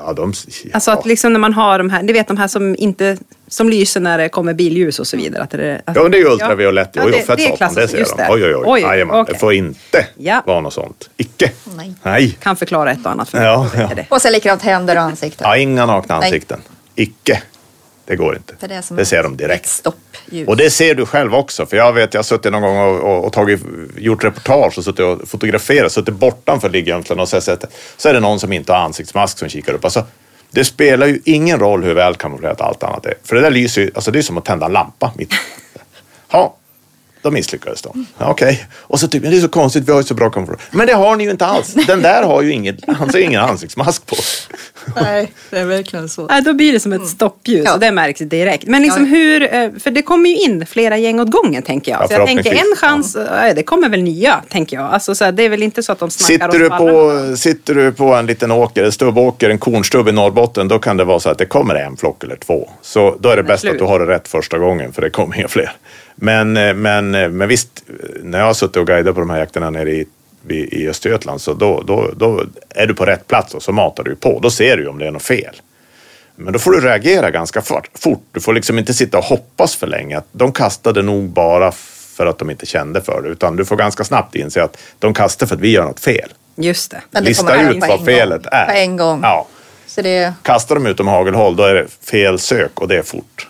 Ja, de... Ja. Alltså att liksom när man har de här, ni vet de här som inte, som lyser när det kommer billjus och så vidare. Att det, att, Ja, men det är ju ultraviolett. Ja, Jo, jo, det- fett det är satan, det ser just de. det. Oj, oj, oj. Oj, Jajamän, okej. Det får inte Ja. vara något sånt. Icke. Nej. Nej. Kan förklara ett och annat för mig. Ja, ja. Och sen likadant händer och ansikten. Ja, inga nakna Nej. ansikten. Icke. Det går inte. För det, det ser de direkt. Och det ser du själv också. För jag vet, jag har suttit någon gång och, och, och tagit, gjort reportage och suttit och fotograferat, suttit bortanför liggömslen och så, så är det någon som inte har ansiktsmask som kikar upp. Alltså, det spelar ju ingen roll hur väl kamouflerat allt annat är. För det där lyser ju, alltså det är som att tända en lampa mitt *laughs* Ja, då misslyckades de. Ja, Okej. Och så typ, det är så konstigt, vi har ju så bra kamouflage. Men det har ni ju inte alls. Den där har ju inget, han har ingen ansiktsmask på. Nej, det är verkligen så. Nej, då blir det som ett stoppljus Mm. Ja. och det märks direkt. Men liksom Ja. hur, eh, för det kommer ju in flera gäng åt gången tänker jag. Ja, så jag tänker en chans, eh, det kommer väl nya tänker jag. Alltså, så här, det är väl inte så att de snackar Sitter du, alla. på, sitter du på en liten åker, en stubbåker, en kornstubb i Norrbotten, då kan det vara så att det kommer en flock eller två. Så då är det bäst slut. att du har det rätt första gången, för det kommer inga fler. Men, eh, men, eh, men visst, när jag har suttit och guidat på de här jakterna nere i, i, Östergötland, så då, då, då är du på rätt plats och så matar du på. Då ser du om det är något fel. Men då får du reagera ganska fort. fort. Du får liksom inte sitta och hoppas för länge. Att de kastade nog bara för att de inte kände för det. Utan du får ganska snabbt inse att de kastar för att vi gör något fel. Just det. Det Lista ut vad felet gång. är. På en gång. Ja. Så det, Kastar de utom hagelhåll då är det fel sök och det är fort.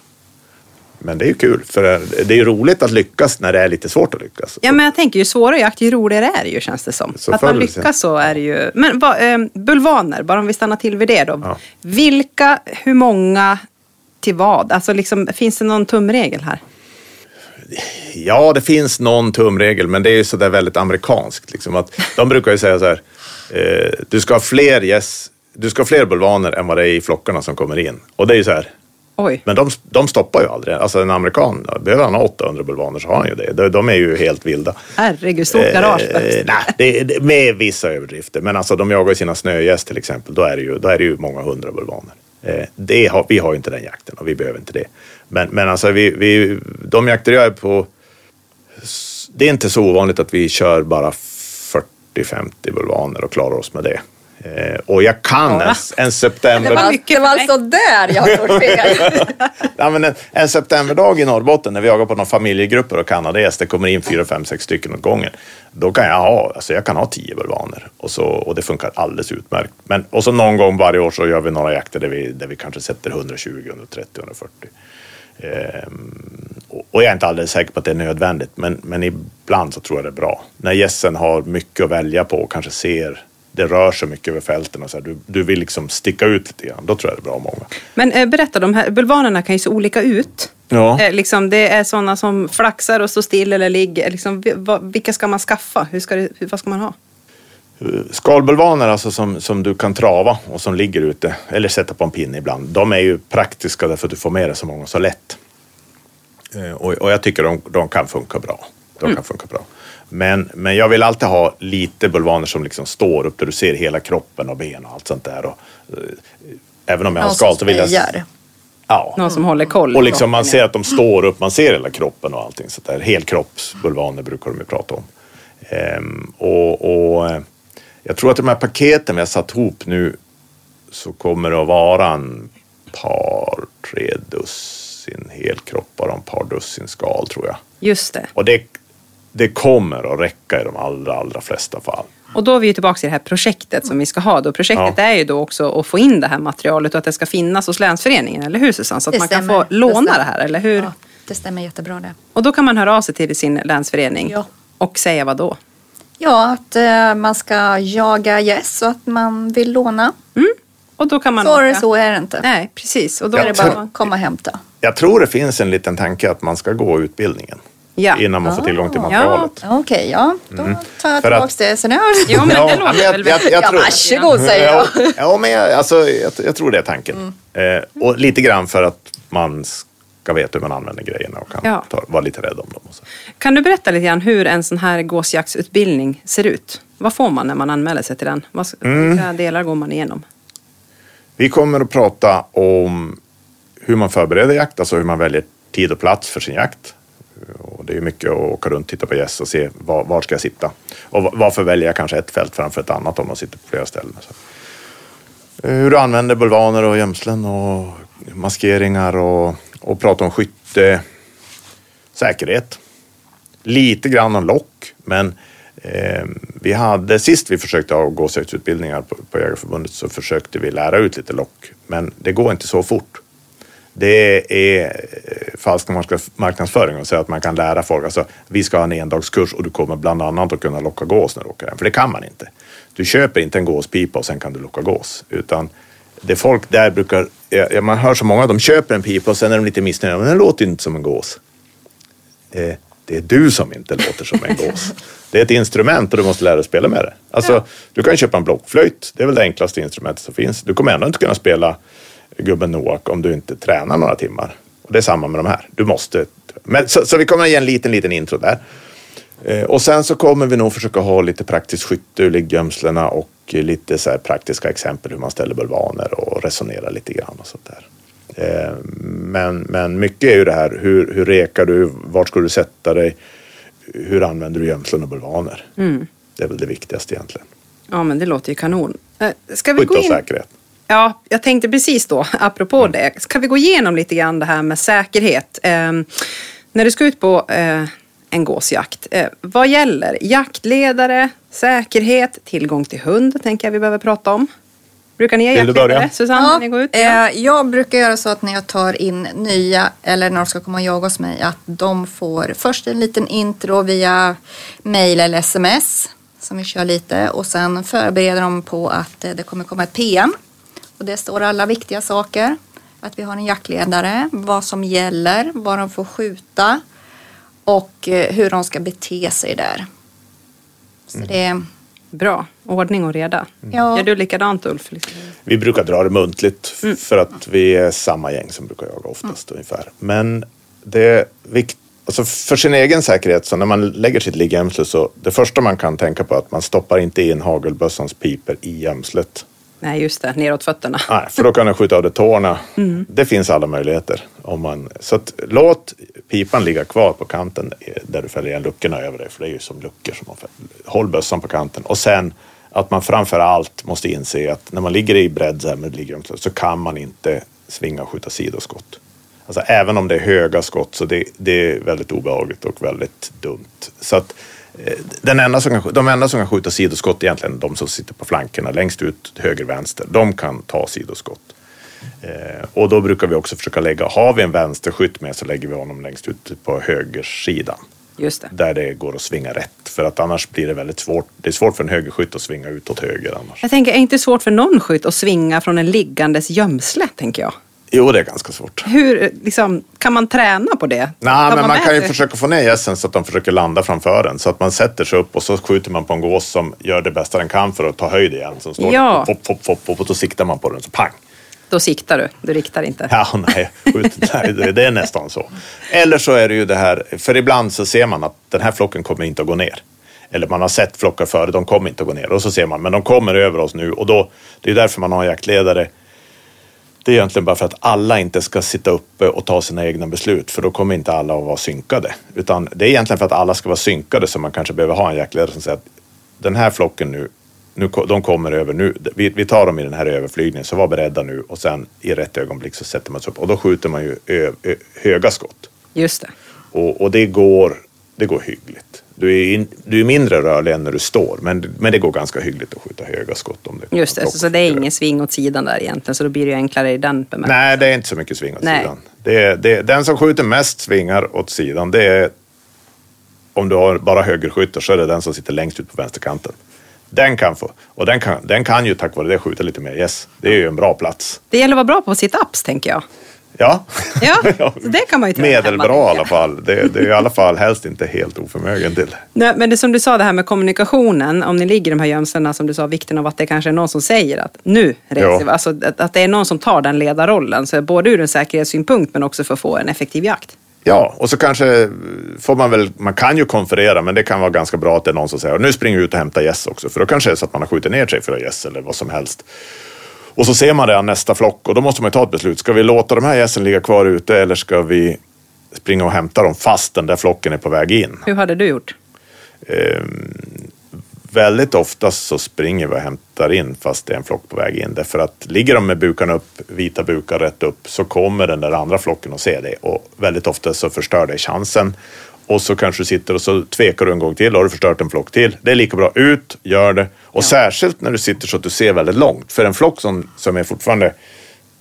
Men det är ju kul för det är ju roligt att lyckas när det är lite svårt att lyckas. Ja, men jag tänker ju svårare jakt, ju roligare är det ju känns det som. Så att man lyckas så är det ju. Men vad, eh, bulvaner, bara om vi stannar till vid det då. Ja. Vilka, hur många, till vad? Alltså liksom, finns det någon tumregel här? Ja, det finns någon tumregel, men det är ju sådär väldigt amerikanskt. Liksom, att de brukar ju säga så här, eh, du ska ha fler gäss, du ska ha fler bulvaner än vad det är i flockarna som kommer in. Och det är ju så här, Oj. men de, de stoppar ju aldrig. Alltså en amerikan, behöver han ha 800 bulvaner så har han ju det. De, de är ju helt vilda. Herregud, stort garage. Eh, nej, det, det, med vissa överdrifter. Men alltså de jagar sina snögäss till exempel. Då är det ju, då är det ju många hundra bulvaner. Eh, det har, vi har ju inte den jakten och vi behöver inte det. Men, men alltså vi, vi, de jakter jag är på. Det är inte så ovanligt att vi kör bara 40-50 bulvaner och klarar oss med det. Eh, och jag kan Bara? en, en september... Det var mycket det var alltså där jag har fel. *laughs* Ja, men en, en septemberdag i Norrbotten när vi jagar på några familjegrupper och kanadagäss, det kommer in fyra, fem, sex stycken åt gången. Då kan jag ha, alltså jag kan ha tio bulvaner och, så, och det funkar alldeles utmärkt. Men, och så någon gång varje år så gör vi några jakter där vi, där vi kanske sätter 120, 130, 140. Ehm, och, och jag är inte alldeles säker på att det är nödvändigt, men, men ibland så tror jag det är bra. När gässen har mycket att välja på och kanske ser det rör sig mycket över fälten och så här, du, du vill liksom sticka ut lite grann, då tror jag det är bra många. Men eh, berätta, de här bulvanerna kan ju se olika ut. Ja. Eh, liksom, det är sådana som flaxar och står still eller ligger. Liksom, vilka ska man skaffa? Hur ska det, hur, vad ska man ha? Skalbulvaner alltså som, som du kan trava och som ligger ute eller sätta på en pinne ibland. De är ju praktiska därför att du får med dig så många så lätt. Eh, Och, och jag tycker de, de kan funka bra. De kan funka bra. Men, men jag vill alltid ha lite bulvaner som liksom står upp där du ser hela kroppen och ben och allt sånt där. Och, eh, även om jag har Någon som skal så vill jag... Ja. Någon som håller koll. Och liksom man ser att de står upp, man ser hela kroppen och allting sånt där. Helkroppsbulvaner brukar de ju prata om. Ehm, och, och eh, jag tror att de här paketen vi har satt ihop nu så kommer det att vara en par, tre dussin helkroppar och en par dussin skal tror jag. Just det. Och det, det kommer att räcka i de allra, allra flesta fall. Och då är vi ju tillbaka till det här projektet som vi ska ha. Då. Projektet Ja. är ju då också att få in det här materialet och att det ska finnas hos Länsföreningen, eller hur Susanne? Så att Det man kan stämmer. få låna stämmer. det här, eller hur? Ja, det stämmer jättebra det. Och då kan man höra av sig till sin länsförening Ja. och säga vad då? Ja, att eh, man ska jaga gäss och att man vill låna. Och då kan man åka. så är det inte. Nej, precis. Och då Då är det det bara... bara att komma och hämta. Jag tror det finns en liten tanke att man ska gå utbildningen Ja. innan man får tillgång till Ah. materialet. Okej, ja. Då tar jag Mm. För att- tillbaka det. Så nu Jo, men det Ja, låter jag- väl jag- jag Ja, tror- varsågod säger jag. Ja, ja men jag, alltså, jag, jag tror det är tanken. Mm. Eh, och lite grann för att man ska veta hur man använder grejerna och kan Ja. ta, vara lite rädd om dem. Och så. Kan du berätta lite grann hur en sån här gåsjaktsutbildning ser ut? Vad får man när man anmäler sig till den? Vad, Mm. Vilka delar går man igenom? Vi kommer att prata om hur man förbereder jakt, alltså hur man väljer tid och plats för sin jakt. Eh, och det är mycket att åka runt, titta på gäss och se var, var ska jag sitta. Och varför väljer jag kanske ett fält framför ett annat om man sitter på flera ställen. Så. Eh, hur du använder bulvaner och gömslen och maskeringar och, och prata om skytte, säkerhet. Lite grann om lock, men eh, vi hade sist vi försökte ha gåsjaktsutbildningar på, på Jägareförbundet så försökte vi lära ut lite lock, men det går inte så fort. Det är eh, falsk marknads- marknadsföring att säga att man kan lära folk. Alltså, vi ska ha en endagskurs och du kommer bland annat att kunna locka gås när du åker hem. För det kan man inte. Du köper inte en gåspipa och sen kan du locka gås. Utan det folk där brukar, ja, ja, man hör så många, de köper en pipa och sen är de lite missnöjda. Men den låter inte som en gås. Eh, det är du som inte låter som en gås. Det är ett instrument och du måste lära dig spela med det. Alltså, Du kan köpa en blockflöjt. Det är väl det enklaste instrumentet som finns. Du kommer ändå inte kunna spela gubben Noak om du inte tränar några timmar. Och det är samma med de här. Du måste. Men, så, så vi kommer att ge en liten, liten intro där. Eh, och sen så kommer vi nog försöka ha lite praktiskt skytte ur liggömslena och lite så praktiska exempel hur man ställer bulvaner och resonerar lite grann och sånt där. Eh, men, men mycket är ju det här, hur, hur rekar du, vart ska du sätta dig, hur använder du gömslen och bulvaner? Det är väl det viktigaste egentligen. Ja, men det låter ju kanon. Eh, Ska vi Skytte gå och in? säkerhet. Ja, jag tänkte precis då, apropå Mm. det. Ska vi gå igenom lite grann det här med säkerhet? Eh, när du ska ut på eh, en gåsjakt, eh, vad gäller? Jaktledare, säkerhet, tillgång till hund, tänker jag vi behöver prata om. Brukar ni ha jaktledare? Susanne, när ni går ut? eh, jag brukar göra så att när jag tar in nya eller när de ska komma och jaga hos mig att de får först en liten intro via mail eller sms som vi kör lite och sen förbereder de på att eh, det kommer komma ett PM och det står alla viktiga saker. Att vi har en jaktledare, vad som gäller, vad de får skjuta och eh, hur de ska bete sig där. Så det, Bra, ordning och reda. Ja. Gör du likadant Ulf? Vi brukar dra det muntligt f- för att vi är samma gäng som brukar jaga oftast ungefär. Men det är vikt, alltså för sin egen säkerhet, så när man lägger sitt liggömsle så det första man kan tänka på är att man stoppar inte in hagelbössans piper i gömslet. Nej, just det, neråt fötterna. Nej, för då kan den skjuta av dig tårna. Det finns alla möjligheter. Om man, så att, låt pipan ligga kvar på kanten eh, där du fäller igen luckorna över dig. För det är ju som luckor. Som man fäller. Håll bössan på kanten. Och sen att man framför allt måste inse att när man ligger i bredd så, här med liggömsle så kan man inte svinga och skjuta sidoskott. Alltså även om det är höga skott så det, det är väldigt obehagligt och väldigt dumt. Så att den enda som kan, de enda som kan skjuta sidoskott är egentligen de som sitter på flankerna längst ut höger vänster. De kan ta sidoskott. Eh, och då brukar vi också försöka lägga, har vi en vänsterskytt med så lägger vi honom längst ut på högersidan. Just det. Där det går att svinga rätt. För att annars blir det väldigt svårt. Det är svårt för en högerskytt att svinga utåt höger annars. Jag tänker, är det inte svårt för någon skytt att svinga från en liggandes gömsle, tänker jag. Jo, det är ganska svårt. Hur, liksom, kan man träna på det? Nej, men man med kan ju försöka få ner gässen så att de försöker landa framför en. Så att man sätter sig upp och så skjuter man på en gås som gör det bästa den kan för att ta höjd igen. Som står Ja. hopp, hopp, hopp, hopp, och då siktar man på den så pang. Då siktar du, du riktar inte. Ja, nej, skjut, nej det, är nästan så. Eller så är det ju det här, för ibland så ser man att den här flocken kommer inte att gå ner. Eller man har sett flockar före, de kommer inte att gå ner. Och så ser man, men de kommer över oss nu. Och då, det är därför man har jaktledare. Det är egentligen bara för att alla inte ska sitta uppe och ta sina egna beslut, för då kommer inte alla att vara synkade. Utan det är egentligen för att alla ska vara synkade som man kanske behöver ha en jaktledare som säger att den här flocken nu, nu de kommer över nu. Vi, vi tar dem i den här överflygningen, så var beredda nu och sen i rätt ögonblick så sätter man sig upp och då skjuter man ju ö, ö, höga skott. Just det. Och, och det, går, det går hyggligt. Du är, in, du är mindre rörlig än när du står, men, men det går ganska hyggligt att skjuta höga skott. Om det Just det, så, så det är ingen sving åt sidan där egentligen, så då blir det ju enklare i den bemärkelsen. Nej, det är inte så mycket sving åt Nej. sidan. Det det, den som skjuter mest svingar åt sidan, det är om du har bara högerskyttar så är det den som sitter längst ut på vänsterkanten. Den kan få, och den kan, den kan ju tack vare det skjuta lite mer yes. Det är ju en bra plats. Det gäller att vara bra på sit-ups, tänker jag. Ja, Ja, *laughs* så det kan man ju träna hemma, Medelbra i tänker alla fall. Det, det är i alla fall helst inte helt oförmögen till. Nej, men det som du sa, det här med kommunikationen, om ni ligger i de här gömslena, som du sa, vikten av att det kanske är någon som säger att nu reser vi. Alltså att, att det är någon som tar den ledarrollen, så både ur en säkerhetssynpunkt men också för att få en effektiv jakt. Ja, och så kanske får man väl, man kan ju konferera, men det kan vara ganska bra att det är någon som säger nu springer vi ut och hämtar gäss också, för då kanske det är så att man har skjutit ner sig för att gäss eller vad som helst. Och så ser man det nästa flock och då måste man ju ta ett beslut. Ska vi låta de här gässen ligga kvar ute eller ska vi springa och hämta dem fast den där flocken är på väg in? Hur hade du gjort? Väldigt ofta så springer vi och hämtar in fast det är en flock på väg in. Därför att ligger de med bukarna upp, vita bukar rätt upp, så kommer den där andra flocken att se det. Och väldigt ofta så förstör det chansen. Och så kanske du sitter och så tvekar du en gång till, har du förstört en flock till. Det är lika bra, ut, gör det. Och särskilt när du sitter så att du ser väldigt långt. För en flock som, som är fortfarande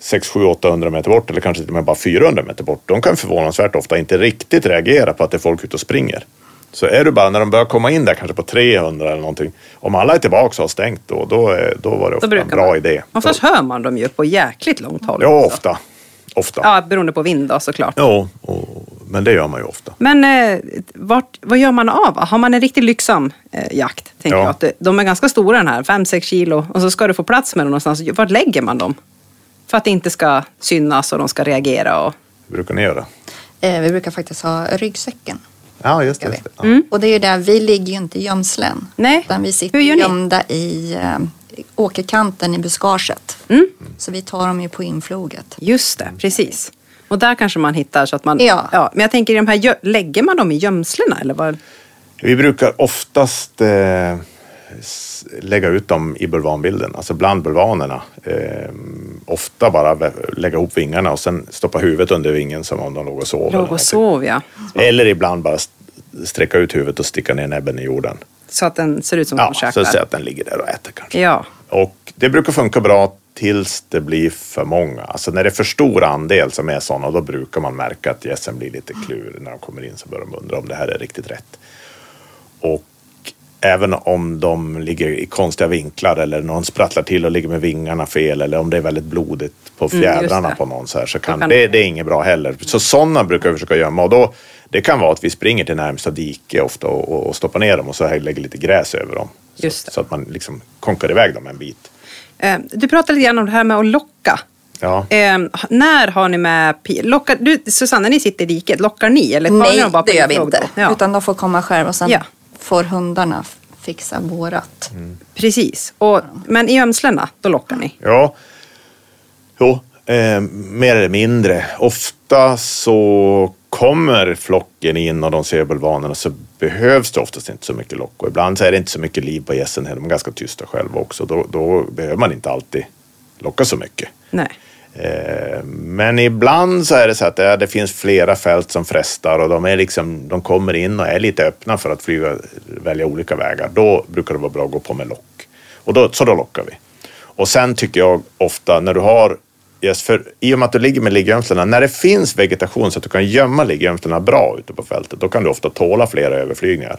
6, 7, 800 meter bort eller kanske till och med bara 400 meter bort. De kan förvånansvärt ofta inte riktigt reagera på att det är folk ute och springer. Så är du bara när de börjar komma in där kanske på 300 eller någonting. Om alla är tillbaka och har stängt då, då, är, då var det ofta en bra man. idé. Oftast hör man dem ju på jäkligt långt håll. Ja, också. ofta. Ofta. Ja, beroende på vind då såklart. Jo, och, men det gör man ju ofta. Men eh, vart, vad gör man av? Har man en riktigt lyxsam eh, jakt? Tänker Ja. jag. Att det, de är ganska stora den här, 5-6 kilo. Och så ska du få plats med dem någonstans. Vart lägger man dem? För att det inte ska synas och de ska reagera. Och... Hur brukar ni göra? Eh, vi brukar faktiskt ha ryggsäcken. Ja, just det. vi. Ja. Mm. Och det är ju där, vi ligger ju inte i gömslen. Nej. Utan vi sitter gömda i eh, åkerkanten i buskaget. Mm. Så vi tar dem ju på infloget. Just det, precis. Och där kanske man hittar så att man... Ja. men jag tänker i de här, lägger man dem i gömslena eller vad? Vi brukar oftast eh, lägga ut dem i bulvanbilden, alltså bland bulvanerna. Eh, ofta bara lägga ihop vingarna och sen stoppa huvudet under vingen som om de låg och sov. eller Låg och sov ja. Eller ibland bara st- sträcka ut huvudet och sticka ner näbben i jorden. Så att den ser ut som Ja, de så käkar. säg att den ligger där och äter kanske. Ja, Och det brukar funka bra tills det blir för många. Alltså när det är för stor andel som är sådana, då brukar man märka att gässen blir lite klurig. När de kommer in så börjar de undra om det här är riktigt rätt. Och även om de ligger i konstiga vinklar eller någon sprattlar till och ligger med vingarna fel eller om det är väldigt blodigt på Mm, fjädrarna det. på någon så här så kan, det, det är inget bra heller. Så sådana brukar vi försöka gömma och då det kan vara att vi springer till närmsta dike ofta och, och, och stoppar ner dem och så här lägger lite gräs över dem. Så, så att man liksom konkar iväg dem en bit. Eh, Du pratade lite grann om det här med att locka. Ja. Eh, när har ni med lockar, du, Susanne, ni sitter i diket. Lockar ni? Eller tar ni Nej, dem bara på det gör vi inte. då? Ja, Utan de får komma själva och sen Ja. får hundarna fixa vårat. precis. Och, men i gömslena, då lockar ni? Ja, jo, eh, mer eller mindre. Ofta så kommer flocken in och de ser bulvanerna så behövs det oftast inte så mycket lock. Och ibland så är det inte så mycket liv på gässen heller. De är ganska tysta själva också. Då, då behöver man inte alltid locka så mycket. Nej. Eh, Men ibland så är det så att det, det finns flera fält som frestar och de, är liksom, de kommer in och är lite öppna för att flyga, välja olika vägar. Då brukar det vara bra att gå på med lock. Och då, så då lockar vi. Och sen tycker jag ofta när du har Yes, för I och med att du ligger med liggömslena, när det finns vegetation så att du kan gömma liggömslena bra ute på fältet, då kan du ofta tåla flera överflygningar.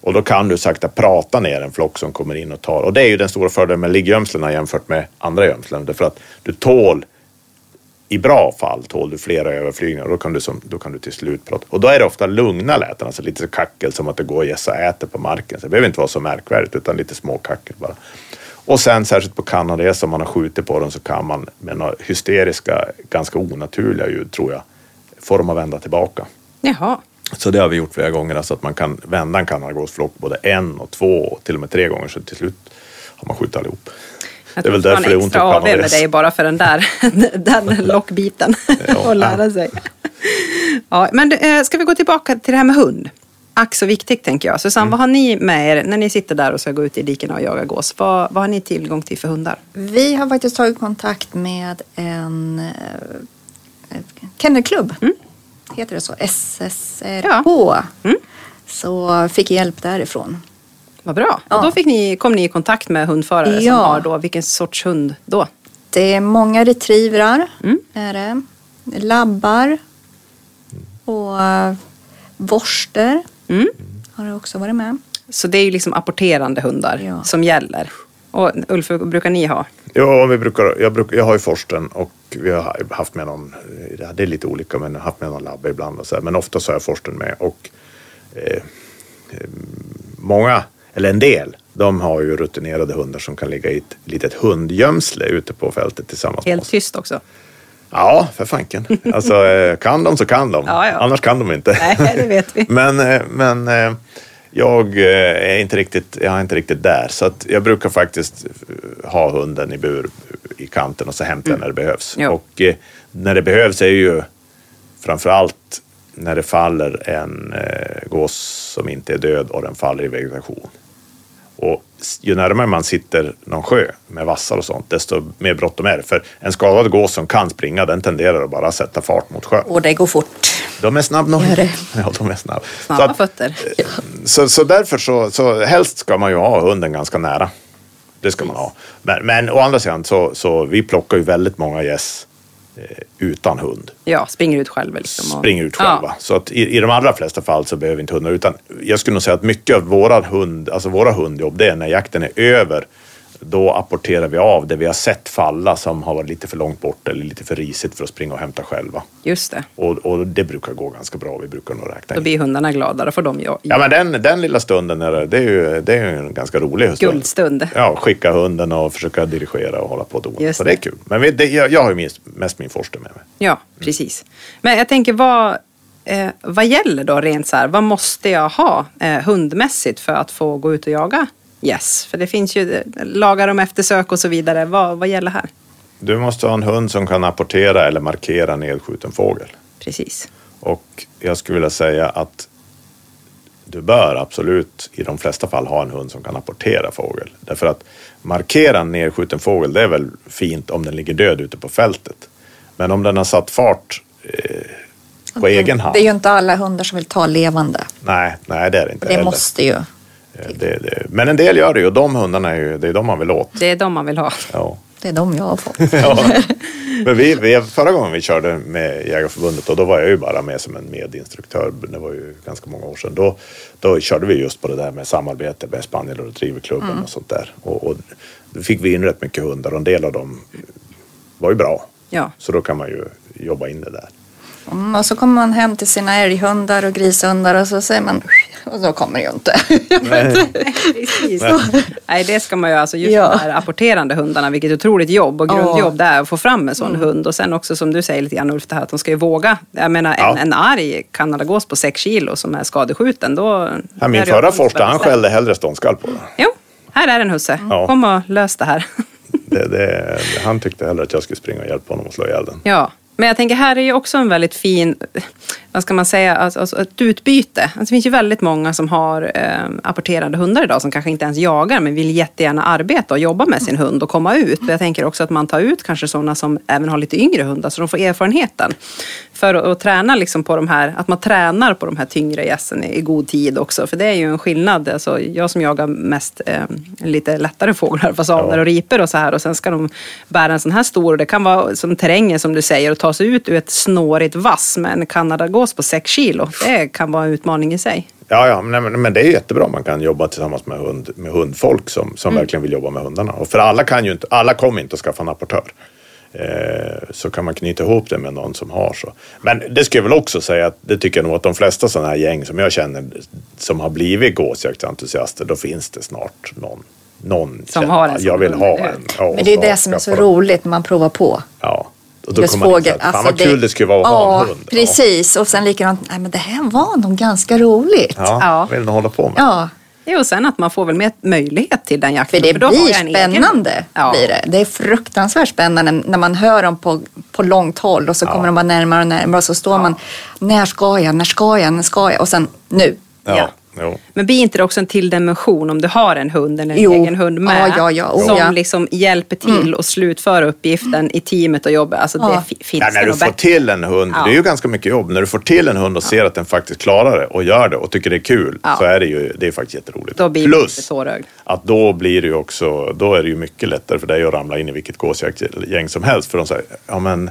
Och då kan du sakta prata ner en flock som kommer in och tar. Och det är ju den stora fördelen med liggömslena jämfört med andra gömslen. Därför att du tål, i bra fall, tål du flera överflygningar. Och då kan du, som, då kan du till slut prata. Och då är det ofta lugna läten, alltså lite kackel som att det går och gässa äter på marken. Så det behöver inte vara så märkvärdigt utan lite små kackel bara. Och sen särskilt på kanadagäss om man har skjutit på dem så kan man med några hysteriska, ganska onaturliga ljud tror jag, få dem att vända tillbaka. Jaha. Så det har vi gjort flera gånger, alltså att man kan vända en kanadagåsflock både en och två och till och med tre gånger så till slut har man skjutit allihop. Jag Det är väl därför det är ont att AV med dig bara för den där *laughs* den *laughs* lockbiten. och *laughs* lära sig. Ja, men eh, ska vi gå tillbaka till det här med hund? Ack så viktigt tänker jag. Susanne, vad har ni med er när ni sitter där och ska gå ut i dikena och jaga gås? Vad, vad har ni tillgång till för hundar? Vi har faktiskt tagit kontakt med en eh, kennelklubb. Heter det så? SSRH. Ja. Mm. Så fick hjälp därifrån. Vad bra. Ja. Och då fick ni, kom ni i kontakt med hundförare som Ja. har då, vilken sorts hund då? Det är många retrievrar. Mm. Är det. Labbar. Och uh, vorster Mm. har också varit med. Så det är ju liksom apporterande hundar Ja. som gäller. Och Ulf, vad brukar ni ha? Ja, vi brukar, jag, brukar, jag har ju forsten och vi har haft med någon, det är lite olika, men haft med någon labbe ibland och så här, Men ofta så har jag forsten med och eh, många, eller en del, de har ju rutinerade hundar som kan ligga i ett litet hundgömsle ute på fältet tillsammans med Helt oss. tyst också. Ja, för fanken. *laughs* Alltså, eh, kan de så kan de. Ja, ja. Annars kan de inte. Nej, det vet vi. *laughs* men eh, men eh, jag är inte riktigt, jag är inte riktigt där. Så att jag brukar faktiskt ha hunden i bur i kanten och så hämtar jag när det behövs. Ja. Och när det behövs är ju framför allt när det faller en gås som inte är död och den faller i vegetation. Och ju närmare man sitter någon sjö med vassar och sånt, desto mer bråttom är det. För en skadad gås som kan springa, den tenderar att bara sätta fart mot sjön. Och det går fort. De är snabb nog. Ja, de är snabb. Snabba Så, att, fötter. så, så därför så, så helst ska man ju ha hunden ganska nära. Det ska man ha. Men, men å andra sidan så, så vi plockar ju väldigt många gäss eh, utan hund. Ja, springer ut själv. Liksom och- Springer ut själva. Ja. Så att i, i de allra flesta fall så behöver vi inte hundar. Utan jag skulle nog säga att mycket av våra, hund, alltså våra hundjobb, det är när jakten är över. Då apporterar vi av det vi har sett falla som har varit lite för långt bort eller lite för risigt för att springa och hämta själva. Just det. Och, och det brukar gå ganska bra. Vi brukar nog räkna Då blir hundarna glada. Då får de Ja men den, den lilla stunden, är det, det, är ju, det är en ganska rolig stund. guldstund. Ja, skicka hunden och försöka dirigera och hålla på och dona. Just Så det är kul. Men vi, det, jag, jag har ju mest, mest min forster med mig. Ja, precis. Men jag tänker, vad, eh, vad gäller då rent så här? Vad måste jag ha eh, hundmässigt för att få gå ut och jaga Yes, för det finns ju lagar om eftersök och så vidare. Vad, vad gäller här? Du måste ha en hund som kan apportera eller markera nedskjuten fågel. Precis. Och jag skulle vilja säga att du bör absolut i de flesta fall ha en hund som kan apportera fågel. Därför att markera en nedskjuten fågel, det är väl fint om den ligger död ute på fältet. Men om den har satt fart eh, på egen hand. Det är ju inte alla hundar som vill ta levande. Nej, nej det är det inte. Det heller. måste ju. Eh, Det, det. Men en del gör det ju och de hundarna är ju, det är de man vill åt. Det är de man vill ha. Ja. Det är de jag har fått. *laughs* Ja. *laughs* Men vi, vi, förra gången vi körde med Jägarförbundet och då var jag ju bara med som en medinstruktör. Det var ju ganska många år sedan. Då, då körde vi just på det där med samarbete med Spaniel och Retrieverklubben och sånt där. Och, och då fick vi in rätt mycket hundar och en del av dem var ju bra. Ja. Så då kan man ju jobba in det där. Mm, och så kommer man hem till sina älghundar och grishundar och så säger man och så kommer det ju inte. *laughs* Precis. Nej, det ska man ju alltså just Ja. de här apporterande hundarna, vilket otroligt jobb och grundjobb det är att få fram en sån hund. Och sen också som du säger lite grann Ulf, det här att de ska ju våga. Jag menar en, Ja. en arg kanadagås på 6 kilo som är skadeskjuten, då... Ja, min förra forsta han skällde hellre ståndskall på den. Jo, här är den husse. Ja. Kom och lös det här. Det, det, han tyckte hellre att jag skulle springa och hjälpa honom att slå ihjäl den. Ja, men jag tänker här är ju också en väldigt fin, vad ska man säga, alltså, alltså ett utbyte. Alltså, det finns ju väldigt många som har eh, apporterande hundar idag som kanske inte ens jagar men vill jättegärna arbeta och jobba med sin hund och komma ut. Och jag tänker också att man tar ut kanske sådana som även har lite yngre hundar så de får erfarenheten. För att, att träna liksom på de här, att man tränar på de här tyngre gässen i, i god tid också. För det är ju en skillnad. Alltså, jag som jagar mest eh, lite lättare fåglar, *laughs* fasaner och riper och så här. Och sen ska de bära en sån här stor. Och det kan vara som terrängen som du säger och ta sig ut ur ett snårigt vass med en kanadagås på 6 kilo. Det kan vara en utmaning i sig. Ja, ja men, men- det är jättebra om man kan jobba tillsammans med, hund, med hundfolk som, som verkligen vill jobba med hundarna. Och för alla, kan ju inte, alla kommer inte att skaffa en apportör. Eh, så kan man knyta ihop det med någon som har så. Men det skulle jag väl också säga att det tycker jag nog att de flesta sådana här gäng som jag känner som har blivit gåsjaktsentusiaster, då finns det snart någon, någon Som känner, har en Jag vill ha en. Ja, Men det är det som är så roligt när man provar på. Ja. Och då Just kommer man här, Fan Alltså vad kul det skulle vara att ja, ha en hund. Ja. precis. Och sen likadant, nej men det här var nog ganska roligt. Ja, Ja. vill nog hålla på med. Ja. Jo, och sen att man får väl mer möjlighet till den jakten. För det då har blir jag en egen- spännande. Ja. Blir det. det är fruktansvärt spännande när man hör dem på, på långt håll och så kommer de bara närmare och närmare och så står man, när ska jag, när ska jag, när ska jag? Och sen nu. Ja. Jo. Men blir inte det också en till dimension om du har en hund eller en Jo. egen hund med? Ja, ja, ja. Oh, som ja. Mm. liksom hjälper till och slutföra uppgiften i teamet och jobbet. Alltså Ja. det fi- finns Ja, när det du får bättre. till en hund, Ja. det är ju ganska mycket jobb. När du får till en hund och ser att den faktiskt klarar det och gör det och tycker det är kul Ja. så är det ju det är faktiskt jätteroligt. Då blir Plus att då blir det ju också, då är det ju mycket lättare för dig att ramla in i vilket gåsjaktgäng som helst. För de säger, ja men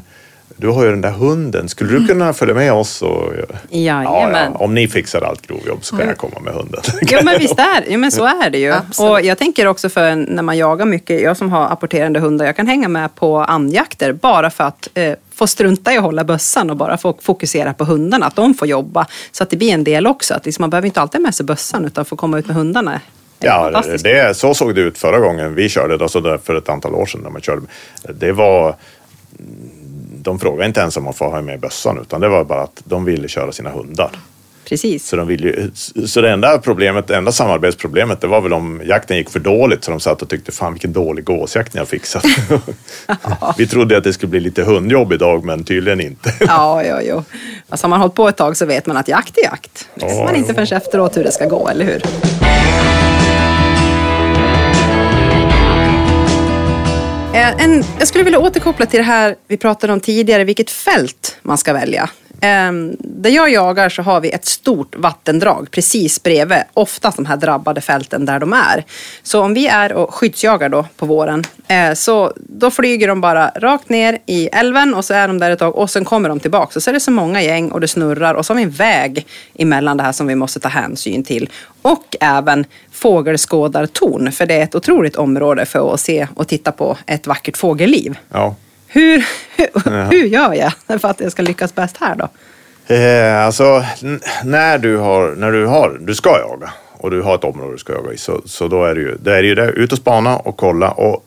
du har ju den där hunden, skulle du kunna följa med oss? Och, Jajamän. om ni fixar allt grovjobb så kan jag komma med hunden. *laughs* Jo men visst är jo, men så är det ju. Absolut. Och jag tänker också för när man jagar mycket, jag som har apporterande hundar, jag kan hänga med på andjakter bara för att eh, få strunta i att hålla bössan och bara få fokusera på hundarna, att de får jobba. Så att det blir en del också, att liksom, man behöver inte alltid ha med sig bössan utan få komma ut med hundarna. Ja, det, så såg det ut förra gången vi körde, alltså för ett antal år sedan när man körde. Det var, de frågade inte ens om man får ha med bössan utan det var bara att de ville köra sina hundar. Precis. Så, de ville ju, så det enda problemet, det enda samarbetsproblemet det var väl om jakten gick för dåligt så de satt och tyckte fan vilken dålig gåsjakt ni har fixat. *laughs* vi trodde att det skulle bli lite hundjobb idag men tydligen inte. *laughs* Ja, ja, ja. Alltså, har man hållit på ett tag så vet man att jakt är jakt. Det Ja, man inte jo. förrän efteråt hur det ska gå, eller hur? Eh, en, jag skulle vilja återkoppla till det här vi pratade om tidigare, vilket fält man ska välja. Ehm, där jag jagar så har vi ett stort vattendrag precis bredvid, oftast de här drabbade fälten där de är. Så om vi är och skyddsjagar då på våren, eh, så då flyger de bara rakt ner i älven och så är de där ett tag och sen kommer de tillbaka. Och så är det så många gäng och det snurrar och så har vi en väg emellan det här som vi måste ta hänsyn till. Och även fågelskådartorn, för det är ett otroligt område för att se och titta på ett vackert fågelliv. Ja. Hur, hur, hur gör jag för att jag ska lyckas bäst här då? Eh, alltså, när du har, när du har, du ska jaga och du har ett område du ska jaga i så, så då är det ju, det är ju det, ut och spana och kolla och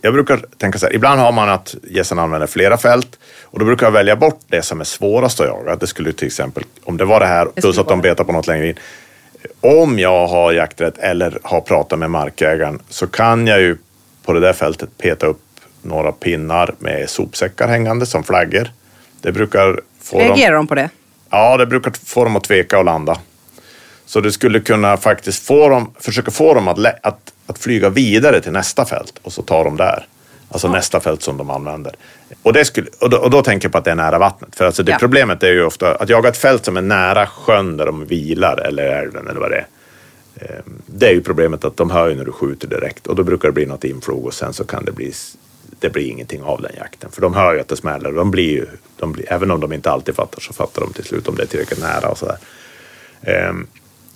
jag brukar tänka så här, ibland har man att gässen använder flera fält och då brukar jag välja bort det som är svårast att jaga. Det skulle till exempel, om det var det här plus att de betar på något längre in. Om jag har jakträtt eller har pratat med markägaren så kan jag ju på det där fältet peta upp några pinnar med sopsäckar hängande som flaggor. Det brukar få dem... Reagerar de på det? Ja, det brukar få dem att tveka och landa. Så du skulle kunna faktiskt få dem, försöka få dem att, att, att flyga vidare till nästa fält och så tar de där. Alltså nästa fält som de använder. Och, det skulle, och, då, och då tänker jag på att det är nära vattnet. För alltså det Ja. problemet är ju ofta att jaga ett fält som är nära sjön där de vilar eller älven eller vad det är. Eh, Det är ju problemet att de hör ju när du skjuter direkt och då brukar det bli något inflog och sen så kan det bli det blir ingenting av den jakten. För de hör ju att det smäller. De blir ju, de blir, även om de inte alltid fattar så fattar de till slut om det är tillräckligt nära och sådär. Ehm,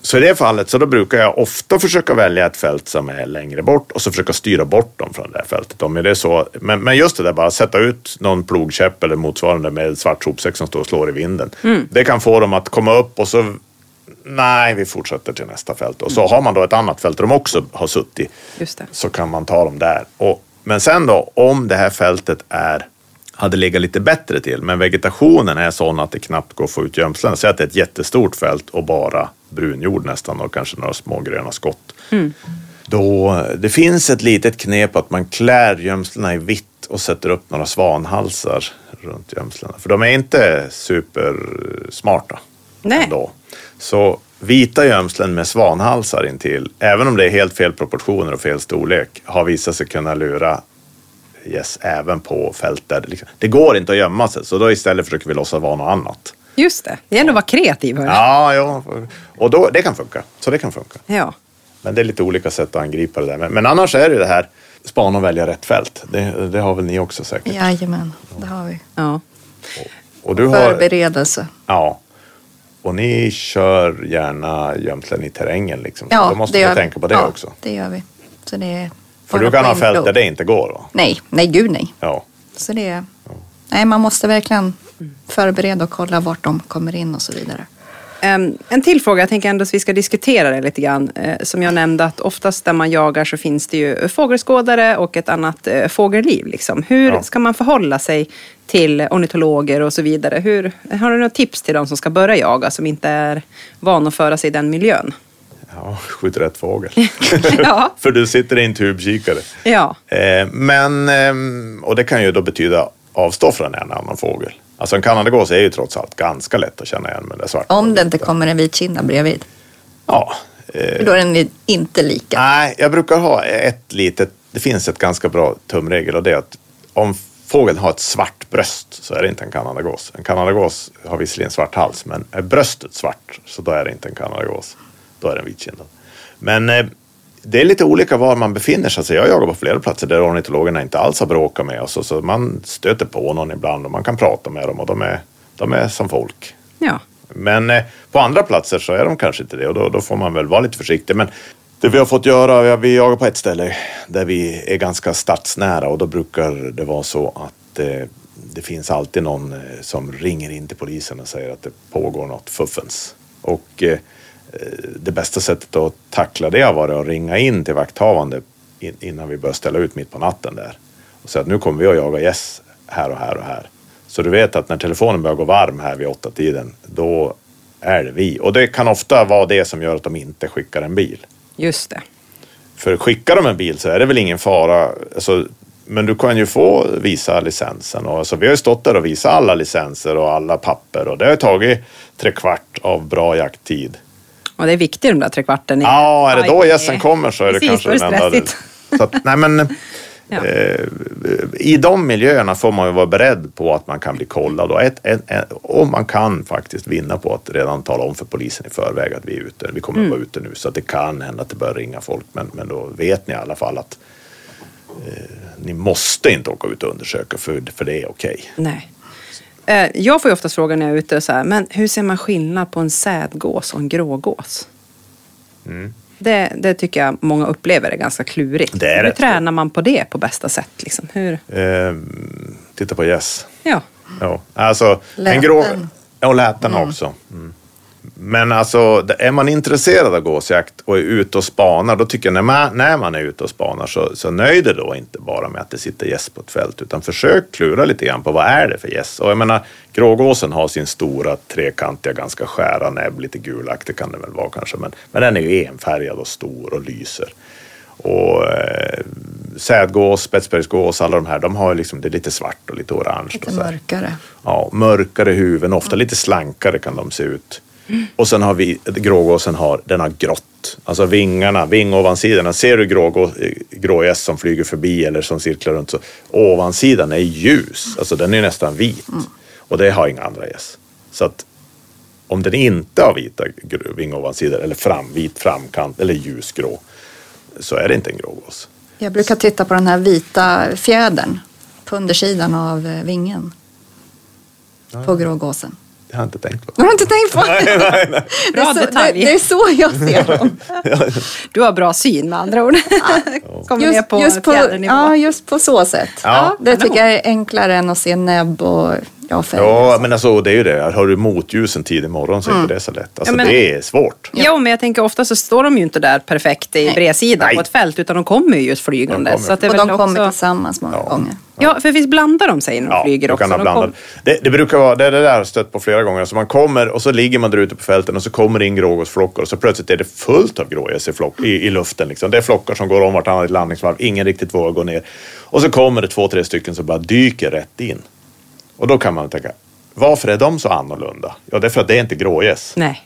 så i det fallet så då brukar jag ofta försöka välja ett fält som är längre bort och så försöka styra bort dem från det fältet. Om det är så, men, men just det där bara sätta ut någon plogkäpp eller motsvarande med svart sopsäck som står och slår i vinden. Det kan få dem att komma upp och så Nej, vi fortsätter till nästa fält. Och så har man då ett annat fält där de också har suttit. Så kan man ta dem där. Och, men sen då, om det här fältet är, hade legat lite bättre till, men vegetationen är sån att det knappt går att få ut gömslen. Säg att det är ett jättestort fält och bara brunjord nästan och kanske några små gröna skott. Då, det finns ett litet knep att man klär gömslena i vitt och sätter upp några svanhalsar runt gömslena. För de är inte supersmarta. Nej. Ändå. Så vita gömslen med svanhalsar intill, även om det är helt fel proportioner och fel storlek, har visat sig kunna lura yes, även på fält där det, liksom, det går inte att gömma sig. Så då istället försöker vi låtsas vara något annat. Just det. Det gäller att vara kreativ. hörru. Ja, ja. Och då, det kan funka. Så det kan funka. ja. Men det är lite olika sätt att angripa det där. Men, men annars är det ju det här, spana och välja rätt fält. Det, det har väl ni också säkert. Jajamän, det har vi. ja. Och du har, Förberedelse. ja. Och ni kör gärna gömslen i terrängen liksom. Så Ja, då måste vi. tänka på det ja, också. det gör vi. Så det För du kan ha fält där det inte går. Då. Nej, nej gud nej. Ja. Så det är... Nej, man måste verkligen förbereda och kolla vart de kommer in och så vidare. Em, en till fråga, jag tänker ändå att vi ska diskutera det lite grann. Eh, som jag nämnde att oftast där man jagar så finns det ju fågelskådare och ett annat eh, fågelliv. Liksom. Hur Ja. ska man förhålla sig till ornitologer och så vidare? Hur, har du några tips till de som ska börja jaga som inte är vana att föra sig i den miljön? ja, skjuter rätt fågel. *laughs* Ja. *laughs* För du sitter i en tubkikare. Ja. Eh, men, ehm, och det kan ju då betyda avstå från en annan fågel. Alltså en kanadagås är ju trots allt ganska lätt att känna igen med det svarta. Om det inte kommer en vitkindad bredvid. Ja. För då är den inte lika. Nej, jag brukar ha ett litet, det finns ett ganska bra tumregel och det är att om fågeln har ett svart bröst så är det inte en kanadagås. En kanadagås har visserligen svart hals men är bröstet svart så då är det inte en kanadagås. Då är det en vitkindad. Men eh, det är lite olika var man befinner sig. Så jag jagar på flera platser där ornitologerna inte alls har bråkat med oss. Så man stöter på någon ibland och man kan prata med dem och de är, de är som folk. Ja. Men eh, på andra platser så är de kanske inte det och då, då får man väl vara lite försiktig. Men det vi har fått göra, vi jagar på ett ställe där vi är ganska stadsnära och då brukar det vara så att eh, det finns alltid någon eh, som ringer in till polisen och säger att det pågår något fuffens. Och eh, det bästa sättet att tackla det har varit att ringa in till vakthavande innan vi börjar ställa ut mitt på natten där. Och säga att nu kommer vi att jaga gäss här och här och här. Så du vet att när telefonen börjar gå varm här vid åtta tiden, då är det vi. Och det kan ofta vara det som gör att de inte skickar en bil. Just det. För skickar de en bil så är det väl ingen fara. Alltså, men du kan ju få visa licensen. Och, alltså, vi har ju stått där och visat alla licenser och alla papper och det har tagit tre kvart av bra jakttid. Och det är viktigt de där tre kvarten. Ja, är det då gässen kommer så är det Precis, kanske är den det enda... Så att, nej men, *laughs* Ja. eh, I de miljöerna får man ju vara beredd på att man kan bli kollad och, ett, ett, ett, och man kan faktiskt vinna på att redan tala om för polisen i förväg att vi är ute. Vi kommer Mm. att vara ute nu så att det kan hända att det börjar ringa folk men, men då vet ni i alla fall att eh, ni måste inte åka ut och undersöka för, för det är okej. Nej. Eh, Jag får ju oftast frågan när jag är ute, så här, men hur ser man skillnad på en sädgås och en grågås? Mm. Det, det tycker jag många upplever är ganska klurigt. Det är hur tränar man på det på bästa sätt? Liksom? Hur? Eh, titta på Yes. Ja. Ja, alltså en Läten. grå... Ja, och läten också. Mm. Men alltså, är man intresserad av gåsjakt och är ute och spanar, då tycker jag när man, när man är ute och spanar så, så nöj dig då inte bara med att det sitter gäss på ett fält, utan försök klura lite grann på vad är det för gäss? Och jag menar, grågåsen har sin stora trekantiga, ganska skära näbb, lite gulaktig kan det väl vara kanske, men, men den är ju enfärgad och stor och lyser. Och eh, sädgås, spetsbergsgås, alla de här, de har ju liksom, det är lite svart och lite orange. Lite och så mörkare. Ja, mörkare huvuden, ofta lite slankare kan de se ut. Och sen har vi, grågåsen har, den har grått. Alltså vingarna, vingovansidorna. Ser du grågås, eh, grågäss som flyger förbi eller som cirklar runt så ovansidan är ljus. Alltså den är nästan vit. Och det har inga andra gäss. Så att om den inte har vita vingovansidor eller fram, vit framkant eller ljusgrå så är det inte en grågås. Jag brukar titta på den här vita fjädern på undersidan av eh, vingen. På grågåsen. Det har jag inte tänkt på. Jag har inte tänkt på det. Det Bra är, så, det, detalj. det är så jag ser dem. Du har bra syn med andra ord. Kommer ner Just, på just, på, ja, just på så sätt. Ja. Det tycker jag är enklare än att se näbb och ja, färg. Ja, men alltså det är ju det. Har du motljus en tidig morgon så är inte det så lätt. Alltså Ja, men- det är svårt. Ja, men jag tänker ofta så står de ju inte där perfekt i bredsidan Nej. på ett fält utan de kommer ju just flygande. De kommer. Så att det är och väl de kommer också... tillsammans många gånger. Ja, för visst blandar de sig när de flyger också? De kom- Det, det brukar vara, det är det där jag har stött på flera gånger. Så man kommer och så ligger man där ute på fälten och så kommer det in grågåsflockar och så plötsligt är det fullt av grågäss i, flock, i, i luften. Liksom. Det är flockar som går om vartannat i landningsvarv. Ingen riktigt vågar gå ner. Och så kommer det två, tre stycken som bara dyker rätt in. Och då kan man tänka, varför är de så annorlunda? Ja, det är för att det är inte grågäss. Nej.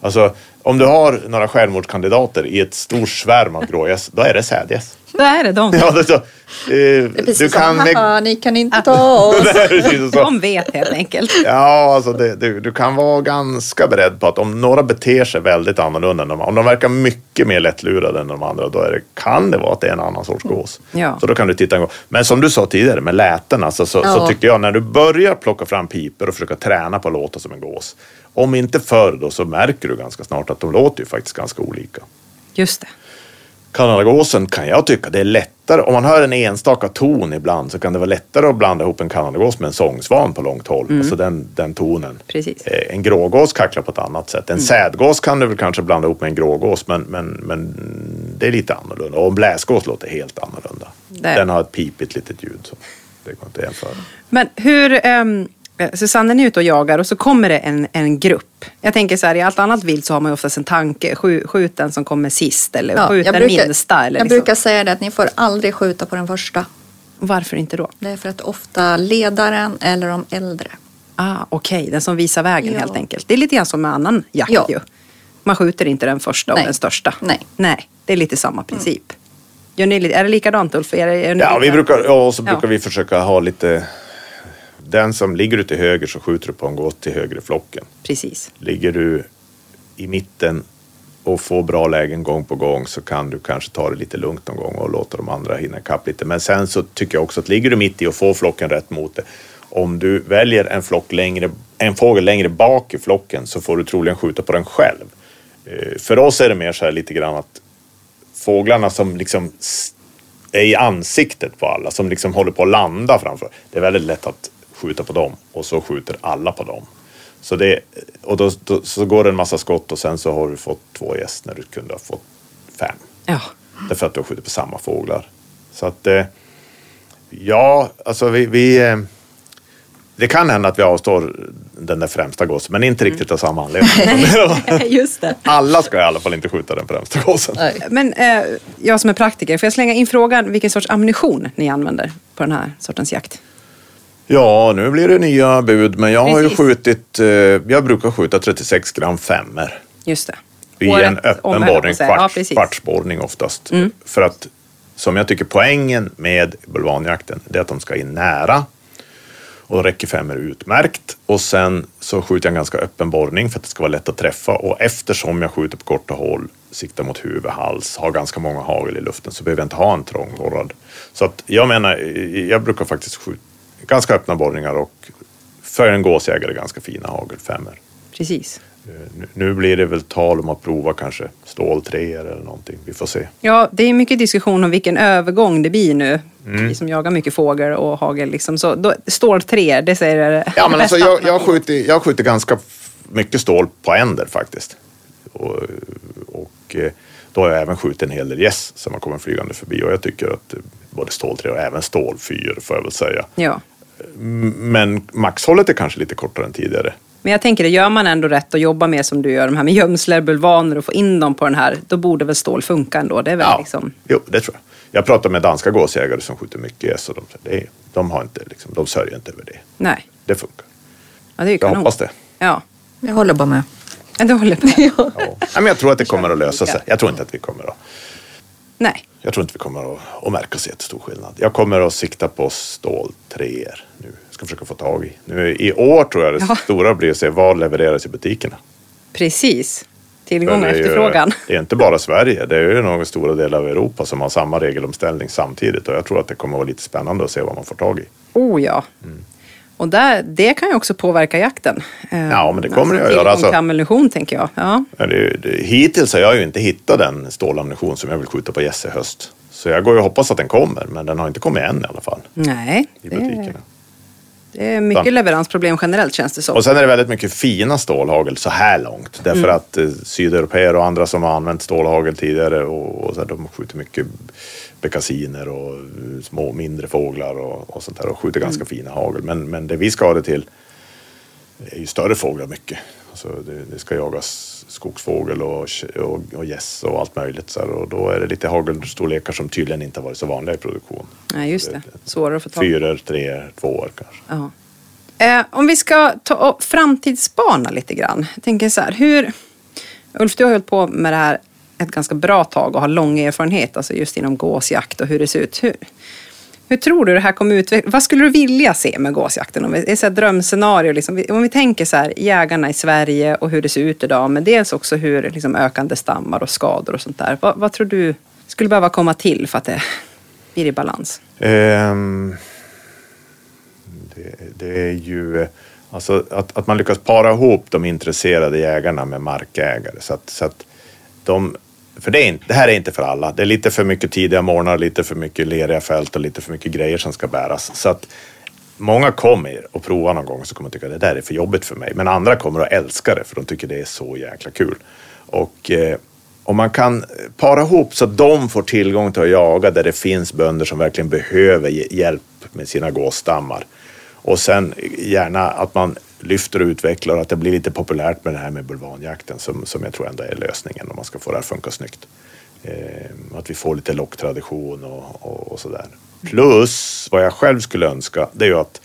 Alltså, om du har några självmordskandidater i ett stort svärm av grågäss, då är det sädgäss. Då är det de. Ja, det är så. Eh, precis du som, kan med- haha, ni kan inte ta oss. *laughs* Så. De vet helt enkelt. Ja, alltså det, du, du kan vara ganska beredd på att om några beter sig väldigt annorlunda än de om de verkar mycket mer lättlurade än de andra, då är det, kan det vara att det är en annan sorts gås. Ja. Så då kan du titta en gång. Men som du sa tidigare med läten, alltså, så, så Ja. tycker jag när du börjar plocka fram piper och försöka träna på att låta som en gås, om inte förr då så märker du ganska snart att de låter ju faktiskt ganska olika. Just det. Kanadagåsen kan jag tycka det är lättare, om man hör en enstaka ton ibland så kan det vara lättare att blanda ihop en kanadagås med en sångsvan på långt håll. Alltså den, den tonen. Precis. Eh, En grågås kacklar på ett annat sätt. En sädgås kan du väl kanske blanda ihop med en grågås men, men, men det är lite annorlunda. Och en bläsgås låter helt annorlunda. Det- Den har ett pipigt litet ljud. Så det går inte att jämföra. Men hur, Eh, Susanne är ute och jagar och så kommer det en, en grupp. Jag tänker så här, i allt annat vilt så har man ju oftast en tanke. Skjut, den som kommer sist eller Ja, skjut den brukar- minsta. Eller Jag liksom. brukar säga det att ni får aldrig skjuta på den första. Varför inte då? Det är för att ofta ledaren eller de äldre. Ah, Okej, den som visar vägen Ja. helt enkelt. Det är lite grann som med annan jakt Ja. ju. Man skjuter inte den första och Nej. den största. Nej. Nej, det är lite samma princip. Gör ni, är det likadant Ulf? Är det, är ni Ja, vi brukar, ja, och så Ja. brukar vi försöka ha lite... Den som ligger ute till höger så skjuter du på en gå till höger i flocken. Precis. Ligger du i mitten och får bra lägen gång på gång så kan du kanske ta det lite lugnt någon gång och låta de andra hinna ikapp lite. Men sen så tycker jag också att ligger du mitt i och får flocken rätt mot det. Om du väljer en, flock längre, en fågel längre bak i flocken så får du troligen skjuta på den själv. Eh, För oss är det mer så här lite grann att fåglarna som liksom är i ansiktet på alla, som liksom håller på att landa framför. Det är väldigt lätt att skjuta på dem och så skjuter alla på dem. Så, det, och då, då, så går det en massa skott och sen så har du fått två gäss när du kunde ha fått fem. Ja. Därför att du har skjutit på samma fåglar. Så att eh, ja, alltså vi, vi eh, det kan hända att vi avstår den där främsta gåsen, men inte riktigt av samma anledning. *laughs* Just det. Alla ska i alla fall inte skjuta den främsta gåsen. Men eh, jag som är praktiker, får jag slänga in frågan vilken sorts ammunition ni använder på den här sortens jakt? Ja, nu blir det nya bud, men jag har ju Precis. skjutit, eh, jag brukar skjuta 36 gram femmer. Just det. I Året en öppen borrning. Ja, kvarts, precis. kvartsborrning oftast. För att, som jag tycker poängen med bulvanjakten, det är att de ska in nära. Och då räcker femmer utmärkt. Och sen så skjuter jag en ganska öppen borrning för att det ska vara lätt att träffa. Och eftersom jag skjuter på korta håll, siktar mot huvud, hals, har ganska många hagel i luften så behöver jag inte ha en trångborrad. Så att jag menar, jag brukar faktiskt skjuta ganska öppna borrningar och för en gåsjägare ganska fina hagelfemmor. Precis. Eh, Nu, blir det väl tal om att prova kanske ståltreor eller någonting. Vi får se. Ja, det är mycket diskussion om vilken övergång det blir nu. Mm. Vi som jagar mycket fågel och hagel. Liksom. Så, då, stål tre, det säger det Ja, men alltså, jag, *laughs* jag, skjuter, jag skjuter ganska mycket stål på änder faktiskt. Och, och eh, då har jag även skjutit en hel del gäss som har kommit flygande förbi. Och jag tycker att både ståltre och även stålfyr får jag väl säga. Ja. Men maxhållet är kanske lite kortare än tidigare. Men jag tänker, det gör man ändå rätt och jobbar med som du gör, de här med gömslar, bulvaner och få in dem på den här, då borde väl stål funka ändå. Det är väl Ja, liksom... jo, det tror jag. Jag pratar med danska gåsjägare som skjuter mycket gäss och de, det de, har inte, liksom, de sörjer inte över det. Nej. Det funkar. Ja, det är ju Jag hoppas det. Ja. Jag håller bara med. Ja, Du håller med? Ja. Men jag tror att det kommer att lösa sig. Jag tror inte att vi kommer att, Nej. jag tror inte vi kommer att, att märka så jättestor skillnad. Jag kommer att sikta på ståltreor nu. Jag ska försöka få tag i. Nu, I år tror jag det Ja. stora blir att se vad levereras i butikerna. Precis. Tillgång och efterfrågan. *laughs* Det är inte bara Sverige. Det är ju några stora delar av Europa som har samma regelomställning samtidigt. Och jag tror att det kommer att vara lite spännande att se vad man får tag i. Oh ja. Och där, det kan ju också påverka jakten. Eh, Ja, men det kommer det att göra, alltså. ammunition, tänker jag. Ja. Det, det, hittills har jag ju inte hittat den stålammunition som jag vill skjuta på gäss i höst. Så jag går ju och hoppas att den kommer, men den har inte kommit än i alla fall Nej, i butikerna. det är mycket leveransproblem generellt känns det som. Och sen är det väldigt mycket fina stålhagel så här långt. Därför Mm. att eh, sydeuropeer och andra som har använt stålhagel tidigare och, och så här, de skjuter mycket bekassiner och eh, små mindre fåglar och, och sånt där och skjuter ganska fina hagel. Men, men det vi ska ha det till är ju större fåglar mycket. Alltså det, det ska jagas skogsfågel och, och, och gäss och allt möjligt. Så här, och då är det lite hagelstorlekar som tydligen inte har varit så vanliga i produktion. Nej, just det. Svårare att få tag på. Fyror, treor, tvåor kanske. Ja. Eh, om vi ska ta och framtidsspana lite grann. Jag tänker så här, hur... Ulf, du har hållit på med det här ett ganska bra tag och har lång erfarenhet, alltså just inom gåsjakt och hur det ser ut. Hur, hur tror du det här kommer utvecklas? Vad skulle du vilja se med gåsjakten? Om vi, det är så här drömscenario, liksom, om vi tänker så här, jägarna i Sverige och hur det ser ut idag, men dels också hur liksom, ökande stammar och skador och sånt där. Vad, vad tror du skulle behöva komma till för att det blir i balans? Um, det, det är ju alltså att, att man lyckas para ihop de intresserade jägarna med markägare. Så att, så att de, för det, är inte, det här är inte för alla. Det är lite för mycket tidiga morgnar, lite för mycket leriga fält och lite för mycket grejer som ska bäras. Så att många kommer och provar någon gång så kommer de tycka att det där är för jobbigt för mig. Men andra kommer att älska det för de tycker det är så jäkla kul. Och eh, om man kan para ihop så att de får tillgång till att jaga där det finns bönder som verkligen behöver hjälp med sina gåsstammar. Och sen gärna att man lyfter och utvecklar och att det blir lite populärt med det här med bulvanjakten som, som jag tror ändå är lösningen om man ska få det här att funka snyggt. Eh, att vi får lite locktradition och, och, och sådär. Plus vad jag själv skulle önska det är ju att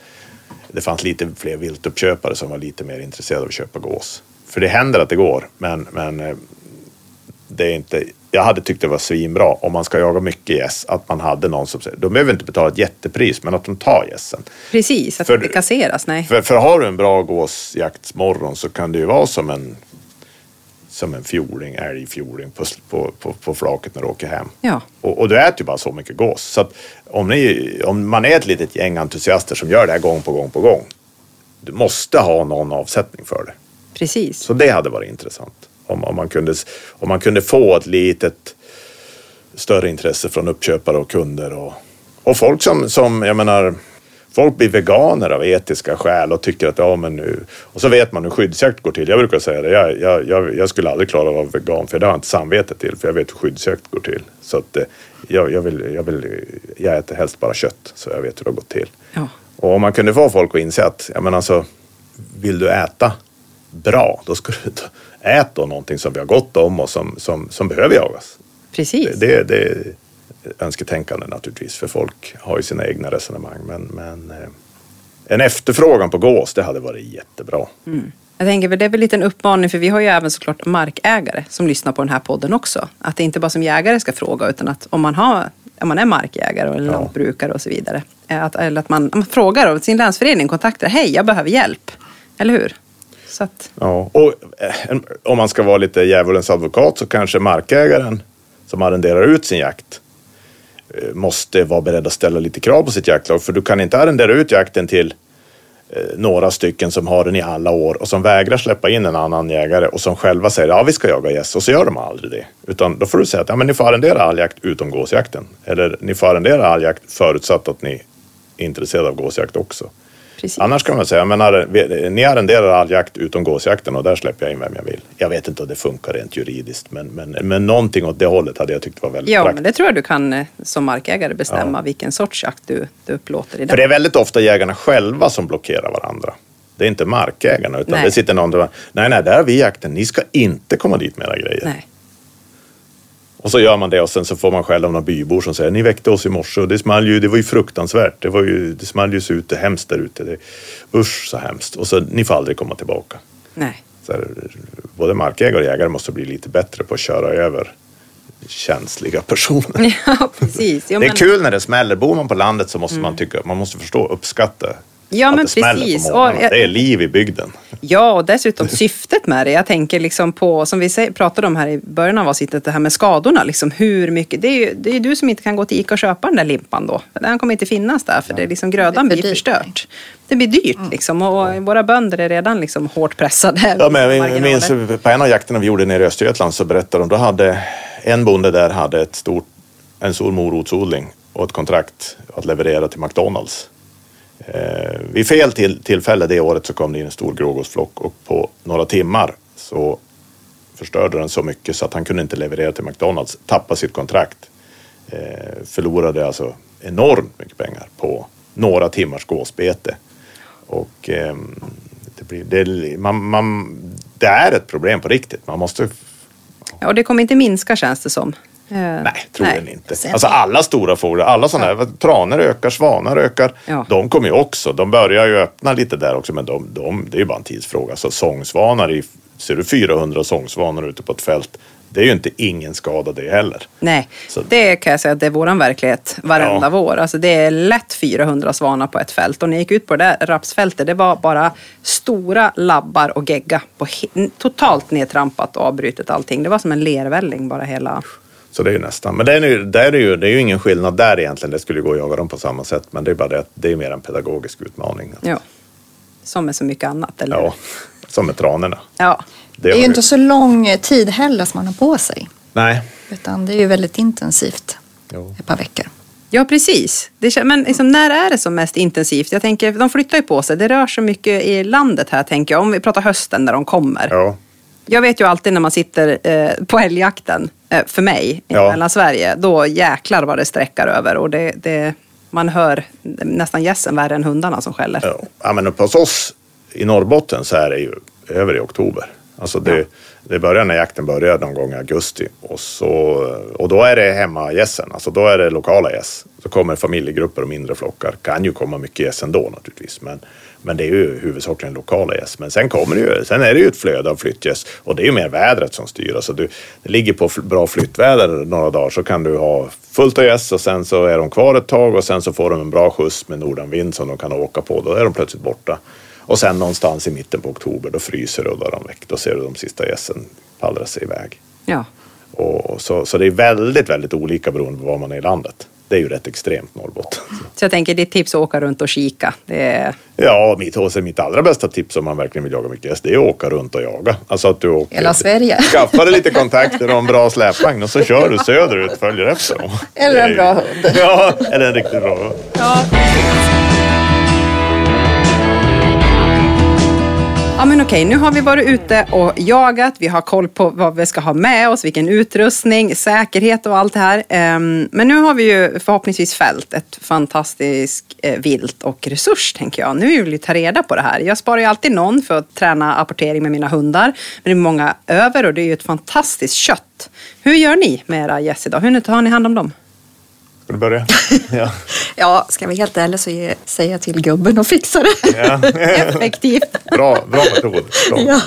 det fanns lite fler viltuppköpare som var lite mer intresserade av att köpa gås. För det händer att det går, men, men eh, det är inte, jag hade tyckt det var svinbra om man ska jaga mycket gäss, att man hade någon som säger, de behöver inte betala ett jättepris, men att de tar gässen. Precis, att För- det kasseras. Nej. För, för har du en bra gåsjaktsmorgon så kan det ju vara som en som en fjording, älgfjording på, på, på, på flaket när du åker hem. Ja. Och, och du äter ju bara så mycket gås. Så om, ni, om man är ett litet gäng entusiaster som gör det här gång på gång på gång. Du måste ha någon avsättning för det. Precis. Så det hade varit intressant. Om, om, man, kunde, om man kunde få ett litet större intresse från uppköpare och kunder. Och, och folk som, som, jag menar, folk blir veganer av etiska skäl och tycker att ja men nu, och så vet man hur skyddsjakt går till. Jag brukar säga det, jag, jag, jag, jag skulle aldrig klara av att vara vegan för det har jag inte samvete till för jag vet hur skyddsjakt går till. Så att eh, jag, jag, vill, jag, vill, jag äter helst bara kött så jag vet hur det har gått till. Ja. Och om man kunde få folk att inse att, ja men alltså, vill du äta bra, då ska du ta- ät då någonting som vi har gott om och som, som, som behöver jagas. Precis. Det, det, det är önsketänkande naturligtvis, för folk har ju sina egna resonemang. Men, men eh, en efterfrågan på gås, det hade varit jättebra. Jag tänker det är väl lite en uppmaning för vi har ju även såklart markägare som lyssnar på den här podden också. Att det inte bara som jägare ska fråga utan att om man, har, om man är markägare eller Ja. lantbrukare och så vidare. eh, Att, eller att man, man frågar sin länsförening, kontaktar, hej jag behöver hjälp. Eller hur? Så att, Ja. Och eh, om man ska vara lite djävulens advokat så kanske markägaren som arrenderar ut sin jakt eh, måste vara beredd att ställa lite krav på sitt jaktlag. För du kan inte arrendera ut jakten till eh, några stycken som har den i alla år och som vägrar släppa in en annan jägare och som själva säger ja vi ska jaga gäss och så gör de aldrig det. Utan då får du säga att ja, men ni får arrendera all jakt utom gåsjakten. Eller ni får arrendera all jakt förutsatt att ni är intresserade av gåsjakt också precis. Annars kan man säga, men arre- ni arrenderar all jakt utom gåsjakten och där släpper jag in vem jag vill. Jag vet inte om det funkar rent juridiskt, men, men, men någonting åt det hållet hade jag tyckt var väldigt Ja, praktiskt. men det tror jag du kan eh, som markägare bestämma vilken sorts jakt du, du upplåter i För den. det är väldigt ofta jägarna själva som blockerar varandra. Det är inte markägarna, utan Nej. det sitter någon där, nej, nej, där har vi jakten, ni ska inte komma dit med era grejer. Nej. Och så gör man det och sen så får man skäll av några bybor som säger, ni väckte oss i morse och det small ju, det var ju fruktansvärt, det var ju, det small ju så ute, hemskt där ute, det, usch så hemskt. Och så, ni får aldrig komma tillbaka. Nej. så här, både markägare och jägare måste bli lite bättre på att köra över känsliga personer. *laughs* Ja, precis. Jo, Det är men- kul när det smäller. Bor man på landet så måste man tycka, man måste förstå uppskatta Ja, att men det smäller precis. på. Och Det är liv i bygden. Ja, och dessutom syftet med det. Jag tänker liksom på, som vi pratade om här i början av avsnittet, det här med skadorna. Liksom hur mycket, det är ju det är ju du som inte kan gå till Ica och köpa den där limpan då. Den kommer inte finnas där, för det är liksom grödan Det blir förstört. Det blir dyrt liksom och våra bönder är redan liksom hårt pressade. Ja, men jag minns på en av jakterna vi gjorde nere i Östergötland så berättade de, då hade en bonde där hade ett stort, en stor morotsodling och ett kontrakt att leverera till McDonalds. Eh, vid fel till, tillfälle det året så kom det in en stor grågåsflock och på några timmar så förstörde den så mycket så att han kunde inte leverera till McDonalds, tappade sitt kontrakt. Eh, förlorade alltså enormt mycket pengar på några timmars gåsbete. Och eh, det, blir, det, man, man, det är ett problem på riktigt. Man måste... Ja, och det kommer inte minska känns det som. Eh, Nej, troligen inte. Sen- Alltså alla stora fåglar, alla sådana här, tranor ökar, svanar ökar. Ja. De kommer ju också. De börjar ju öppna lite där också, men de, de, det är ju bara en tidsfråga. Så sångsvanar, i, ser du 400 sångsvanar ute på ett fält, det är ju inte ingen skada det heller. Nej, Så- det kan jag säga att det är våran verklighet varenda Ja. vår. Alltså det är lätt 400 svanar på ett fält. Och när jag gick ut på det där rapsfältet, det var bara stora labbar och gegga. På totalt nedtrampat och avbrutet allting. Det var som en lervälling bara hela... Så det är ju nästan. Men det är, ju, där är ju, det är ju ingen skillnad där egentligen. Det skulle gå att jaga dem på samma sätt. Men det är bara det att det är mer en pedagogisk utmaning. Ja. Som med så mycket annat, eller? Ja, som med tranorna. ja. Det är har ju inte så lång tid heller som man har på sig. Nej. Utan det är ju väldigt intensivt. Jo. Ett par veckor. Ja, precis. Det, men liksom, när är det som mest intensivt? Jag tänker, de flyttar ju på sig. Det rör så mycket i landet här, tänker jag. Om vi pratar hösten när de kommer. Ja. Jag vet ju alltid när man sitter eh, på älgjakten, eh, för mig, i Ja. Mellansverige, då jäklar vad det sträckar över. Och det, det, Man hör nästan gässen värre än hundarna som skäller. Ja, ja, men hos oss i Norrbotten så är det ju över i oktober. Alltså det, det börjar när jakten börjar någon gång i augusti och, så, och då är det hemma gässen, alltså då är det lokala gäss. Så kommer familjegrupper och mindre flockar. Kan ju komma mycket gäss ändå naturligtvis, men, men det är ju huvudsakligen lokala gäss. Men sen kommer det ju, sen är det ju ett flöde av flyttgäss och det är ju mer vädret som styr. Alltså du, det ligger på bra flyttväder några dagar så kan du ha fullt av gäss och sen så är de kvar ett tag och sen så får de en bra skjuts med nordanvind som de kan åka på. Då är de plötsligt borta. Och sen någonstans i mitten på oktober då fryser det och då är de väck. Då ser du de sista gässen pallra sig iväg. Ja. Och så, så det är väldigt, väldigt olika beroende på var man är i landet. Det är ju rätt extremt Norrbotten. Så jag tänker ditt tips är att åka runt och kika. Det är... Ja, mitt, och mitt allra bästa tips om man verkligen vill jaga mycket gäss, det är att åka runt och jaga. Alltså att du åker, Hela Sverige. *laughs* Skaffar dig lite kontakter och en bra släpvagn och så kör du söderut, följer efter dem. Eller en bra hund. Ja, eller en riktigt bra hund. Ja men okej, nu har vi varit ute och jagat, vi har koll på vad vi ska ha med oss, vilken utrustning, säkerhet och allt det här. Ehm, men nu har vi ju förhoppningsvis fält ett fantastiskt eh, vilt och resurs tänker jag. Nu vill vi ta reda på det här. Jag sparar ju alltid någon för att träna apportering med mina hundar. Men det är många över och det är ju ett fantastiskt kött. Hur gör ni med era gäss idag? Hur tar ni hand om dem? Ska du börja? *laughs* Ja. Ja, ska vi helt ärligt så ge, säga till gubben och fixa det. ja. *laughs* Effektivt. Bra, bra metod. Bra. Ja.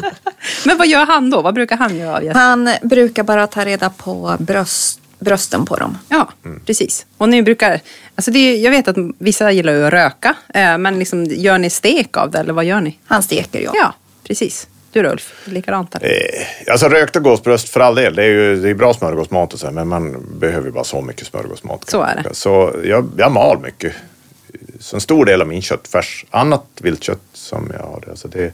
Men vad gör han då? Vad brukar han göra? Han brukar bara ta reda på bröst, brösten på dem. Ja, precis. Och ni brukar, alltså det är, jag vet att vissa gillar att röka, eh, men liksom, gör ni stek av det eller vad gör ni? Han steker jag. Ja, precis. Du Ulf, likadant där. Eh, Alltså rökta gåsbröst för all del, det är ju det är bra smörgåsmat och så, men man behöver ju bara så mycket smörgåsmat. Så är det. Så jag, jag mal mycket. Så en stor del av min köttfärs, annat viltkött som jag har, alltså det,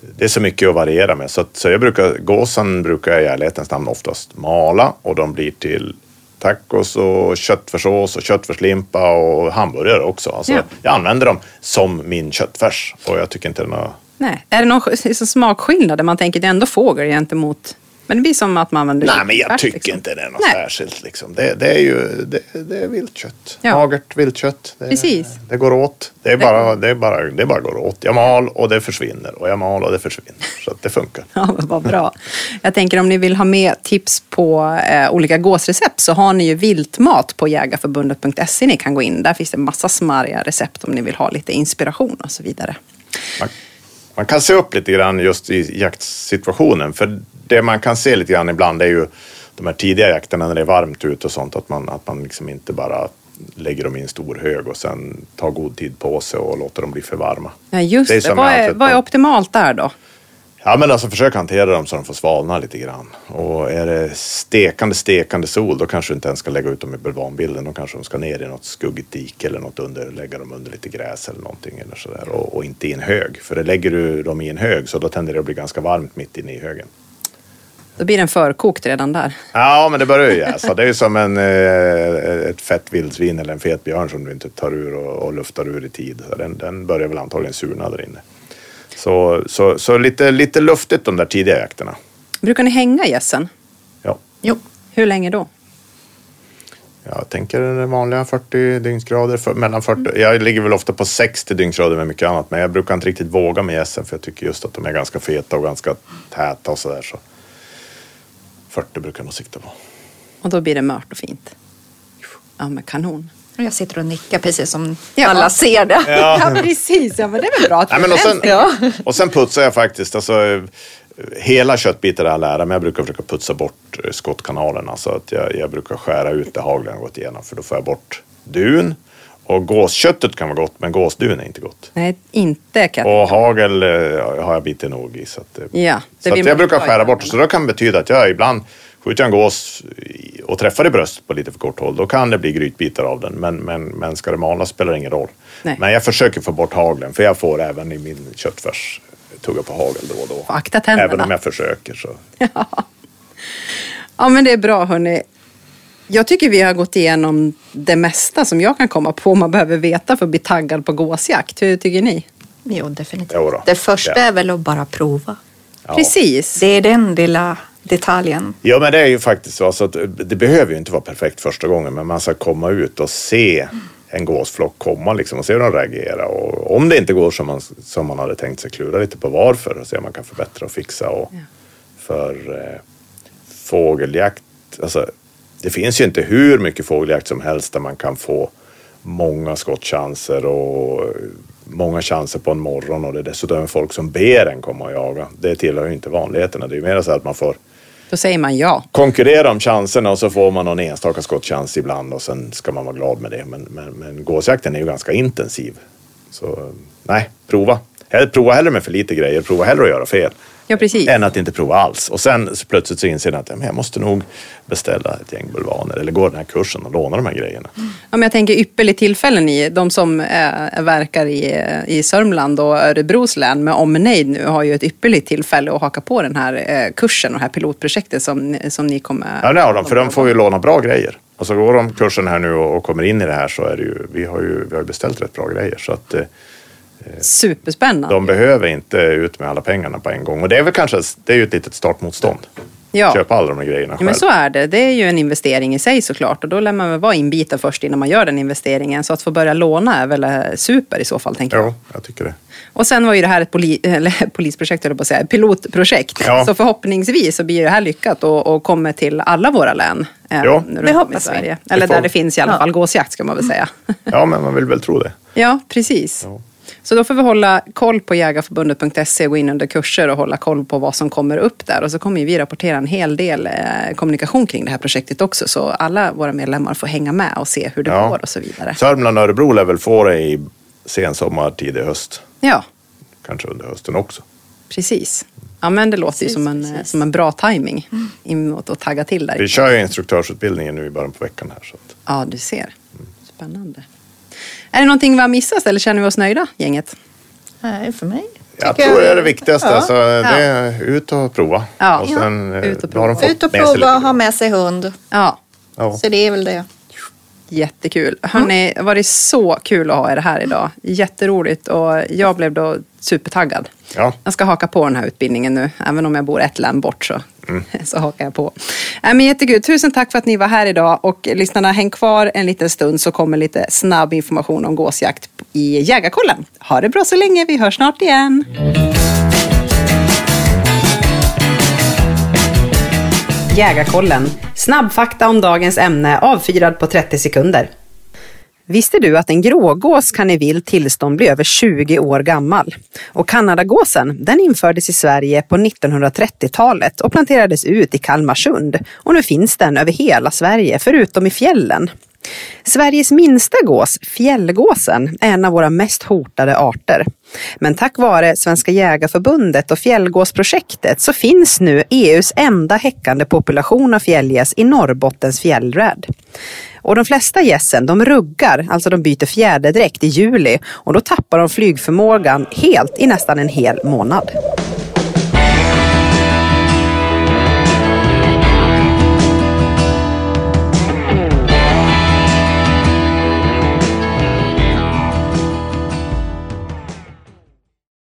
det är så mycket att variera med. Så, att, så jag brukar, gåsen brukar jag i ärlighetens namn oftast mala och de blir till tacos och köttfärssås och köttfärslimpa och hamburgare också. Alltså, Ja. Jag använder dem som min köttfärs och jag tycker inte är något Nej. Är det någon så smakskillnad där man tänker det är ändå fågel gentemot... Men det blir som att man använder Nej, men jag färs, tycker liksom. inte det är något Nej. särskilt. Liksom. Det, det är ju det, det är viltkött. Ja. Magert viltkött. Det, Precis. Det går åt. Det är, bara, det, är bara, det bara går åt. Jag mal och det försvinner. Och jag mal och det försvinner. *laughs* Så att det funkar. Ja, vad bra. Jag tänker om ni vill ha med tips på eh, olika gåsrecept så har ni ju viltmat på jägarförbundet.se. Ni kan gå in. Där finns det massa smarriga recept om ni vill ha lite inspiration och så vidare. Man, man kan se upp lite grann just i jaktsituationen. För det man kan se lite grann ibland är ju de här tidiga jakterna när det är varmt ute och sånt. Att man, att man liksom inte bara lägger dem i en stor hög och sen tar god tid på sig och låter dem bli för varma. Ja, just Det det. Vad är, vad är optimalt där då? Ja men alltså försök hantera dem så de får svalna lite grann. Och är det stekande, stekande sol då kanske du inte ens ska lägga ut dem i bulvanbilden. Då kanske de ska ner i något skuggigt dike eller något under, lägga dem under lite gräs eller någonting eller sådär. Och, och inte i en hög. För det lägger du dem i en hög så då tenderar det att bli ganska varmt mitt inne i högen. Då blir den förkokt redan där. Ja men det börjar ju jäsa. Det är ju som en, eh, ett fett vildsvin eller en fet björn som du inte tar ur och, och luftar ur i tid. Den, den börjar väl antagligen surna där inne. Så, så, så lite, lite luftigt de där tidiga jakterna. Brukar ni hänga gässen? Ja. Jo. Hur länge då? Jag tänker den vanliga 40 dygnsgrader. För, mellan 40, jag ligger väl ofta på 60 dygnsgrader med mycket annat. Men jag brukar inte riktigt våga med gässen för jag tycker just att de är ganska feta och ganska täta och sådär. Så 40 brukar jag nog sikta på. Och då blir det mört och fint. Ja, men kanon. Jag sitter och nickar precis som Ja. alla ser det. Ja, precis. Ja, men det är väl bra att Nej, vi men och, sen, överens. och sen putsar jag faktiskt. Alltså, hela köttbitar är jag lära men jag brukar försöka putsa bort eh, skottkanalerna. Så att jag, jag brukar skära ut det haglen har gått igenom. För då får jag bort dun. Och gåsköttet kan vara gott men gåsdun är inte gott. Nej, inte katt. Och hagel eh, har jag bitit nog i. Så att, eh, Ja, det så att jag brukar skära bort. Så det kan betyda att jag ibland skjuter jag en gås och träffar i bröstet på lite för kort håll. Då kan det bli grytbitar av den. Men, men, men ska det malas spelar det ingen roll. Nej. Men jag försöker få bort haglen. För jag får även i min köttfärs tugga på hagel då och då. Akta tänderna. Även om jag försöker så. *laughs* Ja, men det är bra hörni. Jag tycker vi har gått igenom det mesta som jag kan komma på man behöver veta för att bli taggad på gåsjakt. Hur tycker ni? Jo, definitivt. Jo. Det första Ja. är väl att bara prova. Ja. Precis. Det är den lilla detaljen. Ja men det är ju faktiskt så. Alltså att det behöver ju inte vara perfekt första gången men man ska komma ut och se en gåsflock komma liksom och se hur de reagerar. Och om det inte går som man, som man hade tänkt sig, klura lite på varför och se om man kan förbättra och fixa. Och Ja. För eh, fågeljakt, alltså, det finns ju inte hur mycket fågeljakt som helst där man kan få många skottchanser och många chanser på en morgon och det är dessutom folk som ber en komma och jaga. Det tillhör ju inte vanligheterna. Det är ju mer så att man får då säger man ja. konkurrera om chanserna och så får man någon enstaka skottchans ibland och sen ska man vara glad med det. Men, men, men gåsjakten är ju ganska intensiv. Så nej, prova. Prova hellre med för lite grejer, prova hellre att göra fel. Ja, precis. Än att inte prova alls. Och sen så plötsligt så inser man att jag måste nog beställa ett gäng bulvaner eller gå den här kursen och låna de här grejerna. Ja, men jag tänker ypperligt tillfällen i, de som eh, verkar i, i Sörmland och Örebros län med omnejd nu har ju ett ypperligt tillfälle att haka på den här eh, kursen och det här pilotprojektet som, som ni kommer... Ja, det har de, för de får ju låna bra grejer. Och så går de kursen här nu och, kommer in i det här så är det ju, vi har ju, vi har beställt rätt bra grejer. Så att eh, Superspännande. de behöver inte ut med alla pengarna på en gång. Och det är väl kanske, det är ju ett litet startmotstånd. ja. Köpa alla de här grejerna Ja, själv. men så är det. Det är ju en investering i sig såklart och då lär man väl vara inbiten först innan man gör den investeringen. Så att få börja låna är väl eh, super i så fall, tänker jag. Jo, jag tycker det. Och sen var ju det här ett poli *laughs* eller, polisprojekt, jag på att säga, pilotprojekt. Ja. Så förhoppningsvis så blir det här lyckat och, och kommer till alla våra län. eh, Ja. Det hoppas i vi. Eller får- där det finns i alla Ja. fall gåsjakt ska man väl säga. Ja, men man vill väl tro det. *laughs* ja, precis. Ja. Så då får vi hålla koll på jägarförbundet.se och gå in under kurser och hålla koll på vad som kommer upp där. Och så kommer ju vi rapportera en hel del eh, kommunikation kring det här projektet också. Så alla våra medlemmar får hänga med och se hur det Ja. går och så vidare. Sörmland och Örebro lär väl få det i sen sommar, tidig höst. Ja, Kanske under hösten också. precis. Ja, men det låter ju Precis, som en, precis. som en bra timing inåt att tagga till där. Vi kör ju instruktörsutbildningen nu i början på veckan här. Så att, Ja, du ser. Spännande. Är det någonting vi har missat eller känner vi oss nöjda, gänget? Nej, för mig. jag tror det är det viktigaste. Ja. Alltså, det är ut och prova. Ja. och sen, Ja, eh, ut och har de prova. Ut och prova och ha med sig hund. Ja, Ja. Så det är väl det. jättekul. Hörrni, det har varit så kul att ha er här idag. Jätteroligt och jag blev då supertaggad. Ja. Jag ska haka på den här utbildningen nu, även om jag bor ett län bort så, Mm. *laughs* så hakar jag på. Äh, men jättekul. Tusen tack för att ni var här idag och lyssnarna, häng kvar en liten stund så kommer lite snabb information om gåsjakt i Jägarkollen. Ha det bra så länge, vi hörs snart igen. Jägarkollen. Snabbfakta om dagens ämne avfyrad på 30 sekunder. Visste du att en grågås kan i vilt tillstånd bli över 20 år gammal? Och Kanadagåsen, den infördes i Sverige på 1930-talet och planterades ut i Kalmarsund. Och nu finns den över hela Sverige, förutom i fjällen. Sveriges minsta gås, fjällgåsen, är en av våra mest hotade arter. Men tack vare Svenska Jägarförbundet och Fjällgåsprojektet så finns nu EUs enda häckande population av fjällgäss i Norrbottens fjällräd. Och de flesta gässen de ruggar, alltså de byter fjäderdräkt i juli och då tappar de flygförmågan helt i nästan en hel månad.